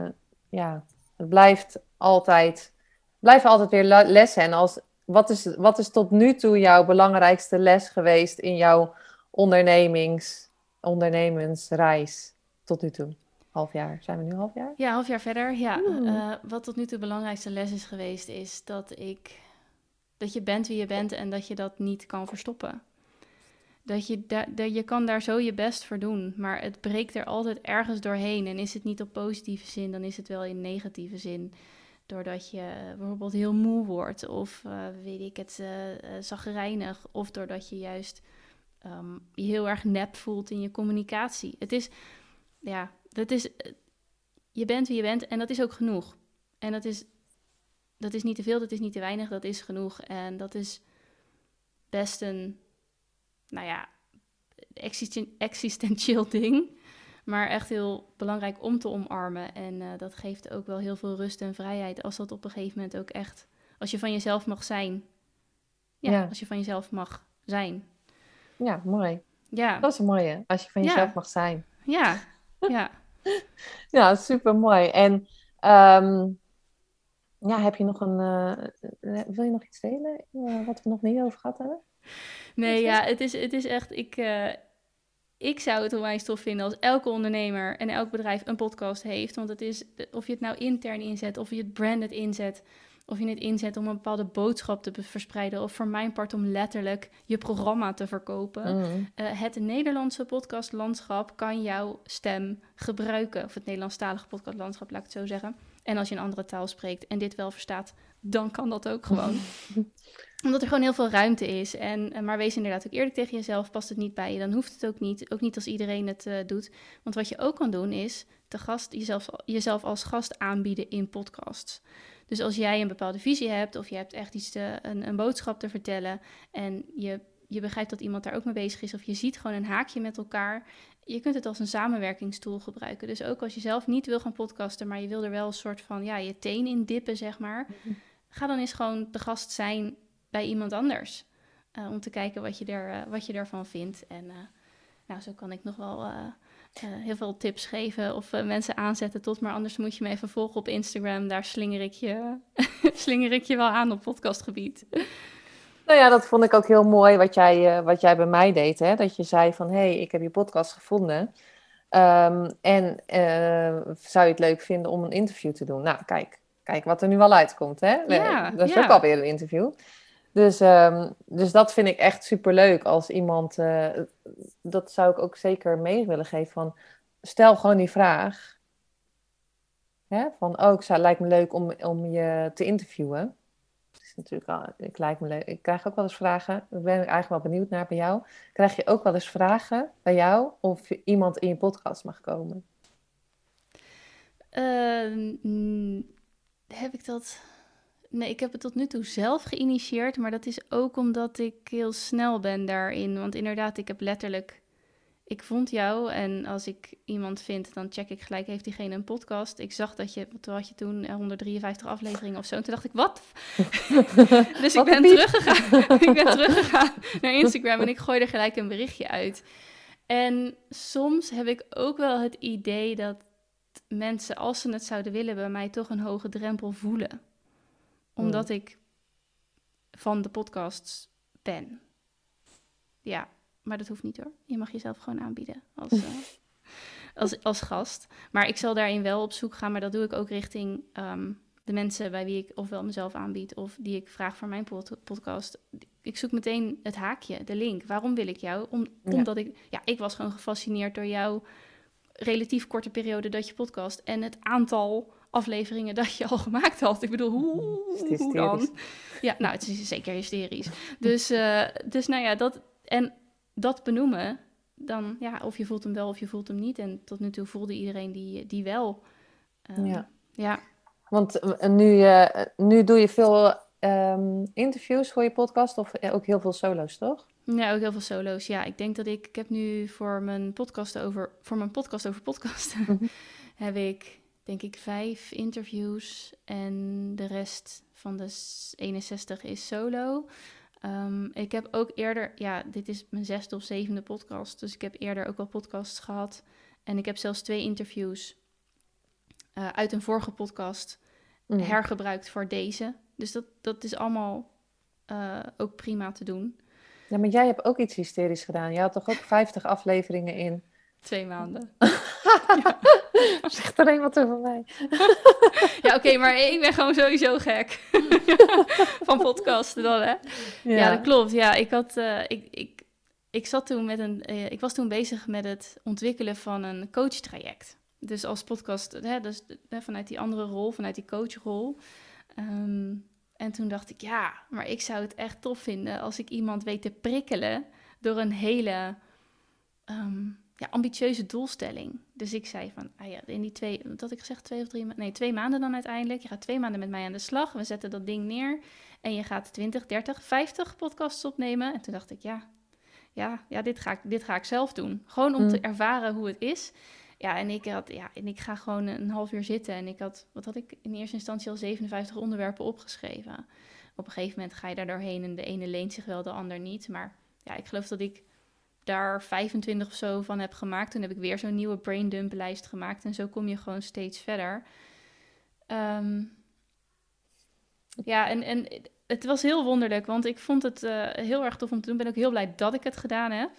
Ja, het blijft altijd... Blijft altijd weer lessen. En als, wat, is, wat is tot nu toe jouw belangrijkste les geweest in jouw ondernemings ondernemersreis tot nu toe? Half jaar. Zijn we nu half jaar? Ja, half jaar verder. Ja. Uh, wat tot nu toe de belangrijkste les is geweest, is dat ik dat je bent wie je bent en dat je dat niet kan verstoppen. Dat je, da dat je kan daar zo je best voor doen, maar het breekt er altijd ergens doorheen. En is het niet op positieve zin, dan is het wel in negatieve zin. Doordat je bijvoorbeeld heel moe wordt, of uh, weet ik het, uh, zagrijnig, of doordat je juist um, je heel erg nep voelt in je communicatie. Het is, ja, dat is, je bent wie je bent en dat is ook genoeg. En dat is, dat is niet te veel, dat is niet te weinig, dat is genoeg. En dat is best een, nou ja, existen existentieel ding. Maar echt heel belangrijk om te omarmen. En uh, dat geeft ook wel heel veel rust en vrijheid. Als dat op een gegeven moment ook echt, als je van jezelf mag zijn. Ja, ja. als je van jezelf mag zijn. Ja, mooi. Ja. Dat is een mooie, als je van jezelf mag zijn. Ja, ja. ja, super mooi. En um, ja, heb je nog een. Uh, wil je nog iets delen uh, wat we nog niet over gehad hebben? Nee, ja, het is, het is echt. Ik, uh, ik zou het onwijs tof vinden als elke ondernemer en elk bedrijf een podcast heeft. Want het is, of je het nou intern inzet, of je het branded inzet, of je het inzet om een bepaalde boodschap te verspreiden. Of voor mijn part om letterlijk je programma te verkopen. Mm. Uh, het Nederlandse podcastlandschap kan jouw stem gebruiken. Of het Nederlandstalige podcastlandschap, laat ik het zo zeggen. En als je een andere taal spreekt en dit wel verstaat, dan kan dat ook gewoon. Omdat er gewoon heel veel ruimte is. En, eh, maar wees inderdaad ook eerlijk tegen jezelf. Past het niet bij je, dan hoeft het ook niet. Ook niet als iedereen het uh, doet. Want wat je ook kan doen is te gast, jezelf, jezelf als gast aanbieden in podcasts. Dus als jij een bepaalde visie hebt of je hebt echt iets te, een, een boodschap te vertellen en je, je begrijpt dat iemand daar ook mee bezig is of je ziet gewoon een haakje met elkaar, je kunt het als een samenwerkingstool gebruiken. Dus ook als je zelf niet wil gaan podcasten, maar je wil er wel een soort van ja, je teen in dippen, zeg maar. Ga dan eens gewoon de gast zijn bij iemand anders. Uh, om te kijken wat je, er, uh, wat je ervan vindt. En uh, nou, zo kan ik nog wel heel veel tips geven of mensen aanzetten tot. Maar anders moet je me even volgen op Instagram. Daar slinger ik je, slinger ik je wel aan op podcastgebied. Nou ja, dat vond ik ook heel mooi wat jij, wat jij bij mij deed. Hè? Dat je zei van, hé, hey, ik heb je podcast gevonden. Um, en zou je het leuk vinden om een interview te doen? Nou, kijk, kijk wat er nu al uitkomt. Hè? Ja, dat is ja. ook alweer een interview. Dus, um, dus dat vind ik echt superleuk als iemand, uh, dat zou ik ook zeker mee willen geven van, stel gewoon die vraag. Hè? Van, oh, ik zou, lijkt me leuk om, om je te interviewen. Is natuurlijk al, ik, lijkt me leuk. ik krijg ook wel eens vragen, daar ben ik eigenlijk wel benieuwd naar bij jou. Krijg je ook wel eens vragen bij jou of iemand in je podcast mag komen? Uh, heb ik dat... Nee, ik heb het tot nu toe zelf geïnitieerd, maar dat is ook omdat ik heel snel ben daarin. Want inderdaad, ik heb letterlijk. Ik vond jou en als ik iemand vind, dan check ik gelijk, heeft diegene een podcast? Ik zag dat je, wat had je toen, 153 afleveringen of zo. En toen dacht ik, wat? dus ik ben teruggegaan. ik ben teruggegaan naar Instagram en ik gooi er gelijk een berichtje uit. En soms heb ik ook wel het idee dat mensen, als ze het zouden willen, bij mij toch een hoge drempel voelen omdat ik van de podcasts ben. Ja, maar dat hoeft niet hoor. Je mag jezelf gewoon aanbieden als, uh, als, als gast. Maar ik zal daarin wel op zoek gaan, maar dat doe ik ook richting um, de mensen bij wie ik ofwel mezelf aanbied of die ik vraag voor mijn pod podcast. Ik zoek meteen het haakje, de link. Waarom wil ik jou? Om, ja. Omdat ik, ja, ik was gewoon gefascineerd door jouw relatief korte periode dat je podcast en het aantal afleveringen dat je al gemaakt had. Ik bedoel, hoe, hoe dan? Ja, nou, het is zeker hysterisch. Dus, uh, dus nou ja, dat, en dat benoemen, dan ja, of je voelt hem wel of je voelt hem niet. En tot nu toe voelde iedereen die, die wel. Um, ja. ja. Want uh, nu, uh, nu doe je veel um, interviews voor je podcast of ook heel veel solo's, toch? Ja, ook heel veel solo's. Ja, ik denk dat ik, ik heb nu voor mijn podcast over, voor mijn podcast over podcasten, mm -hmm. heb ik denk ik vijf interviews en de rest van de 61 is solo. Um, ik heb ook eerder, ja, dit is mijn zesde of zevende podcast, dus ik heb eerder ook wel podcasts gehad. En ik heb zelfs twee interviews uh, uit een vorige podcast mm. hergebruikt voor deze. Dus dat, dat is allemaal uh, ook prima te doen. Ja, maar jij hebt ook iets hysterisch gedaan. Je had toch ook 50 afleveringen in? Twee maanden. ja. Zegt er een wat over mij. ja, oké, okay, maar ik ben gewoon sowieso gek. Van podcasten dan, hè? Ja, ja dat klopt. Ja, ik had... Uh, ik, ik, ik zat toen met een... Uh, ik was toen bezig met het ontwikkelen van een coachtraject. Dus als podcast, hè, dus hè, vanuit die andere rol, vanuit die coachrol. Um, en toen dacht ik, ja, maar ik zou het echt tof vinden als ik iemand weet te prikkelen door een hele um, ja, ambitieuze doelstelling. Dus ik zei van, ah ja, in die twee, wat had ik gezegd, twee of drie maanden, nee, twee maanden dan uiteindelijk. Je gaat twee maanden met mij aan de slag, we zetten dat ding neer en je gaat 20, 30, 50 podcasts opnemen. En toen dacht ik, ja, ja, ja dit, ga ik, dit ga ik zelf doen. Gewoon om mm. te ervaren hoe het is. Ja, en ik, had, ja, en ik ga gewoon een half uur zitten. En ik had, wat had ik in eerste instantie al 57 onderwerpen opgeschreven. Op een gegeven moment ga je daar doorheen en de ene leent zich wel, de ander niet. Maar ja, ik geloof dat ik daar 25 of zo van heb gemaakt. Toen heb ik weer zo'n nieuwe braindump lijst gemaakt. En zo kom je gewoon steeds verder. Um, ja, en, en het was heel wonderlijk, want ik vond het uh, heel erg tof om te doen. Ik ben ook heel blij dat ik het gedaan heb.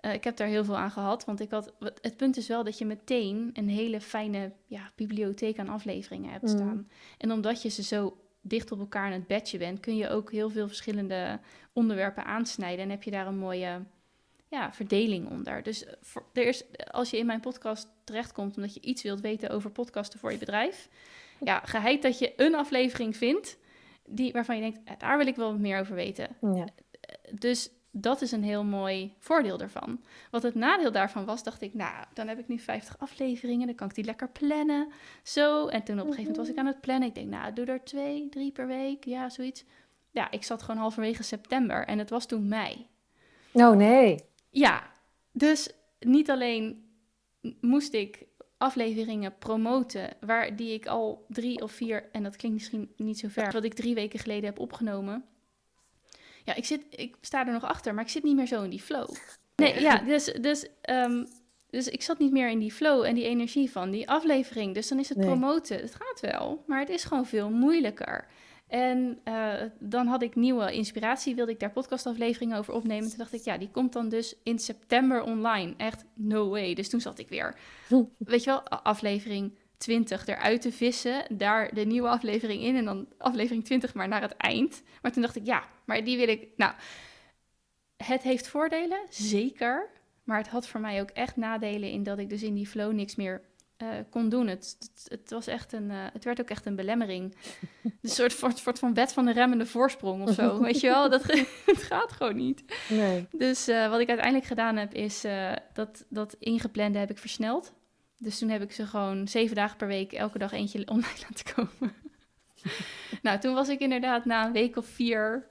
Uh, ik heb daar heel veel aan gehad, want ik had, het punt is wel dat je meteen een hele fijne ja, bibliotheek aan afleveringen hebt mm. staan. En omdat je ze zo dicht op elkaar in het bedje bent, kun je ook heel veel verschillende onderwerpen aansnijden en heb je daar een mooie ja, verdeling onder. Dus eh, voor, er is, als je in mijn podcast terechtkomt omdat je iets wilt weten over podcasten voor je bedrijf, ja, geheid dat je een aflevering vindt die, waarvan je denkt, eh, daar wil ik wel wat meer over weten. Ja. Dus dat is een heel mooi voordeel daarvan. Wat het nadeel daarvan was, dacht ik, nou, dan heb ik nu 50 afleveringen, dan kan ik die lekker plannen. Zo. En toen op een gegeven moment was ik aan het plannen. Ik denk, nou, doe er twee, drie per week, ja, zoiets. Ja, ik zat gewoon halverwege september en het was toen mei. Oh nee. Ja, dus niet alleen moest ik afleveringen promoten, waar die ik al drie of vier, en dat klinkt misschien niet zo ver, wat ik drie weken geleden heb opgenomen. Ja, ik, zit, ik sta er nog achter, maar ik zit niet meer zo in die flow. Nee, ja, dus, dus, um, dus ik zat niet meer in die flow en die energie van die aflevering. Dus dan is het promoten, het gaat wel, maar het is gewoon veel moeilijker. En uh, dan had ik nieuwe inspiratie, wilde ik daar podcastafleveringen over opnemen. Toen dacht ik, ja, die komt dan dus in september online. Echt, no way. Dus toen zat ik weer, weet je wel, aflevering 20 eruit te vissen. Daar de nieuwe aflevering in en dan aflevering 20 maar naar het eind. Maar toen dacht ik, ja, maar die wil ik... Nou, het heeft voordelen, zeker. Maar het had voor mij ook echt nadelen in dat ik dus in die flow niks meer uh, kon doen. Het, het, was echt een, uh, het werd ook echt een belemmering. Een soort, soort, van wet van de remmende voorsprong of zo. Weet je wel, dat het gaat gewoon niet. Nee. Dus uh, wat ik uiteindelijk gedaan heb, is dat, dat ingeplande heb ik versneld. Dus toen heb ik ze gewoon zeven dagen per week elke dag eentje online laten komen. nou, toen was ik inderdaad na een week of vier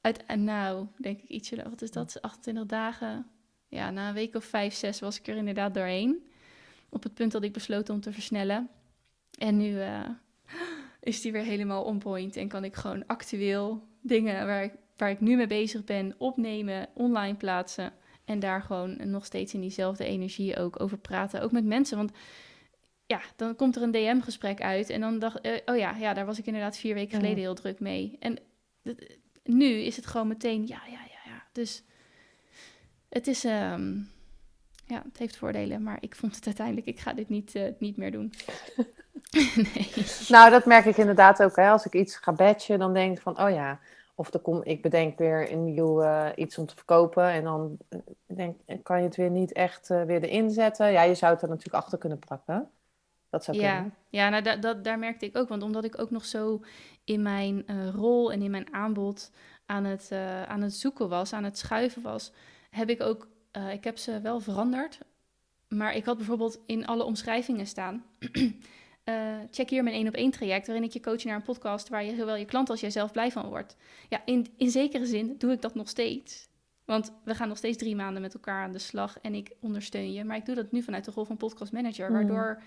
uit, nou, denk ik ietsje, wat is dat, 28 dagen? Ja, na een week of vijf, zes was ik er inderdaad doorheen op het punt dat ik besloten om te versnellen. En nu uh, is die weer helemaal on point en kan ik gewoon actueel dingen waar ik, waar ik nu mee bezig ben opnemen, online plaatsen. En daar gewoon nog steeds in diezelfde energie ook over praten. Ook met mensen. Want ja, dan komt er een DM-gesprek uit. En dan dacht uh, oh ja, ja, daar was ik inderdaad vier weken geleden heel druk mee. En nu is het gewoon meteen, ja, ja, ja, ja. Dus het is, um, ja, het heeft voordelen, maar ik vond het uiteindelijk, ik ga dit niet, uh, niet meer doen. nee. Nou, dat merk ik inderdaad ook. Hè. Als ik iets ga batchen, dan denk ik van, oh ja, of er kom, ik bedenk weer een nieuw uh, iets om te verkopen. En dan uh, denk, kan je het weer niet echt uh, weer erin zetten. Ja, je zou het er natuurlijk achter kunnen plakken. Dat zou ja, kunnen. Ja, nou, da, dat, daar merkte ik ook. Want omdat ik ook nog zo in mijn rol en in mijn aanbod aan het, aan het zoeken was, aan het schuiven was, heb ik ook uh, ik heb ze wel veranderd. Maar ik had bijvoorbeeld in alle omschrijvingen staan. uh, check hier mijn één op één traject, waarin ik je coach naar een podcast waar je zowel je klant als jijzelf blij van wordt. Ja, in, in zekere zin doe ik dat nog steeds. Want we gaan nog steeds drie maanden met elkaar aan de slag en ik ondersteun je. Maar ik doe dat nu vanuit de rol van podcast manager, mm. waardoor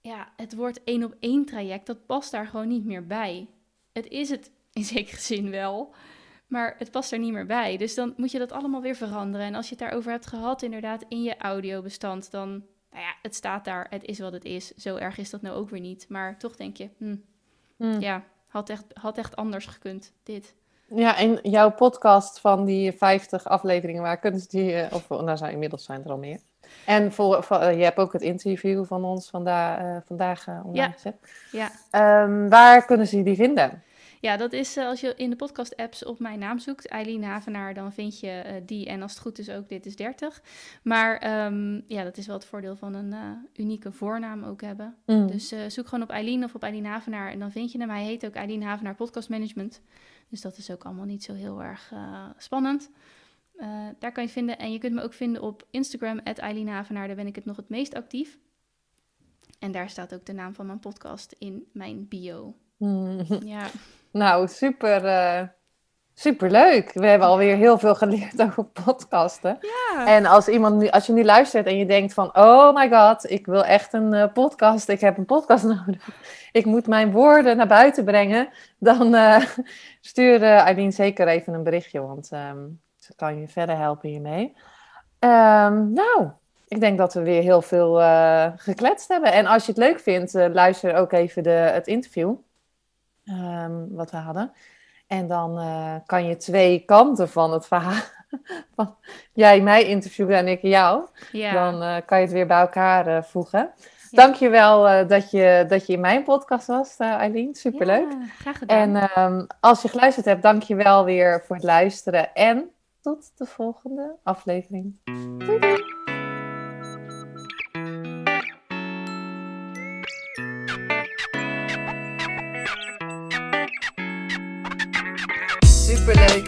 ja, het wordt één op één traject, dat past daar gewoon niet meer bij. Het is het in zekere zin wel. Maar het past er niet meer bij. Dus dan moet je dat allemaal weer veranderen. En als je het daarover hebt gehad, inderdaad, in je audiobestand, dan, nou ja, het staat daar, het is wat het is. Zo erg is dat nou ook weer niet. Maar toch denk je, hm, hm. ja, had echt, had echt anders gekund, dit. Ja, en jouw podcast van die 50 afleveringen, waar kunnen ze die, eh, of nou zijn inmiddels zijn er al meer. En voor, voor uh, je hebt ook het interview van ons vanda uh, vandaag uh, online ja. gezet. Ja. Um, waar kunnen ze die vinden? Ja, dat is uh, als je in de podcast-apps op mijn naam zoekt, Eileen Havenaar, dan vind je uh, die. En als het goed is ook, dit is 30. Maar um, ja, dat is wel het voordeel van een uh, unieke voornaam ook hebben. Mm. Dus zoek gewoon op Eileen of op Eileen Havenaar en dan vind je hem. Hij heet ook Eileen Havenaar Podcast Management. Dus dat is ook allemaal niet zo heel erg spannend. daar kan je het vinden. En je kunt me ook vinden op Instagram, Eileen Havenaar. Daar ben ik het nog het meest actief. En daar staat ook de naam van mijn podcast in mijn bio. Mm. Ja. Nou, super, uh, super leuk. We hebben alweer heel veel geleerd over podcasten. Ja. En als, iemand nu, als je nu luistert en je denkt van... Oh my god, ik wil echt een uh, podcast. Ik heb een podcast nodig. Ik moet mijn woorden naar buiten brengen. Dan uh, stuur Aileen zeker even een berichtje. Want um, ze kan je verder helpen hiermee. Um, nou, ik denk dat we weer heel veel uh, gekletst hebben. En als je het leuk vindt, uh, luister ook even de, het interview. Um, wat we hadden. En dan uh, kan je twee kanten van het verhaal, jij mij interviewt en ik jou. Ja. Dan uh, kan je het weer bij elkaar uh, voegen. Ja. Dankjewel dat, je, dat je in mijn podcast was, Eileen. Superleuk. Ja, graag gedaan. En um, als je geluisterd hebt, dankjewel weer voor het luisteren. En tot de volgende aflevering. Doei doei.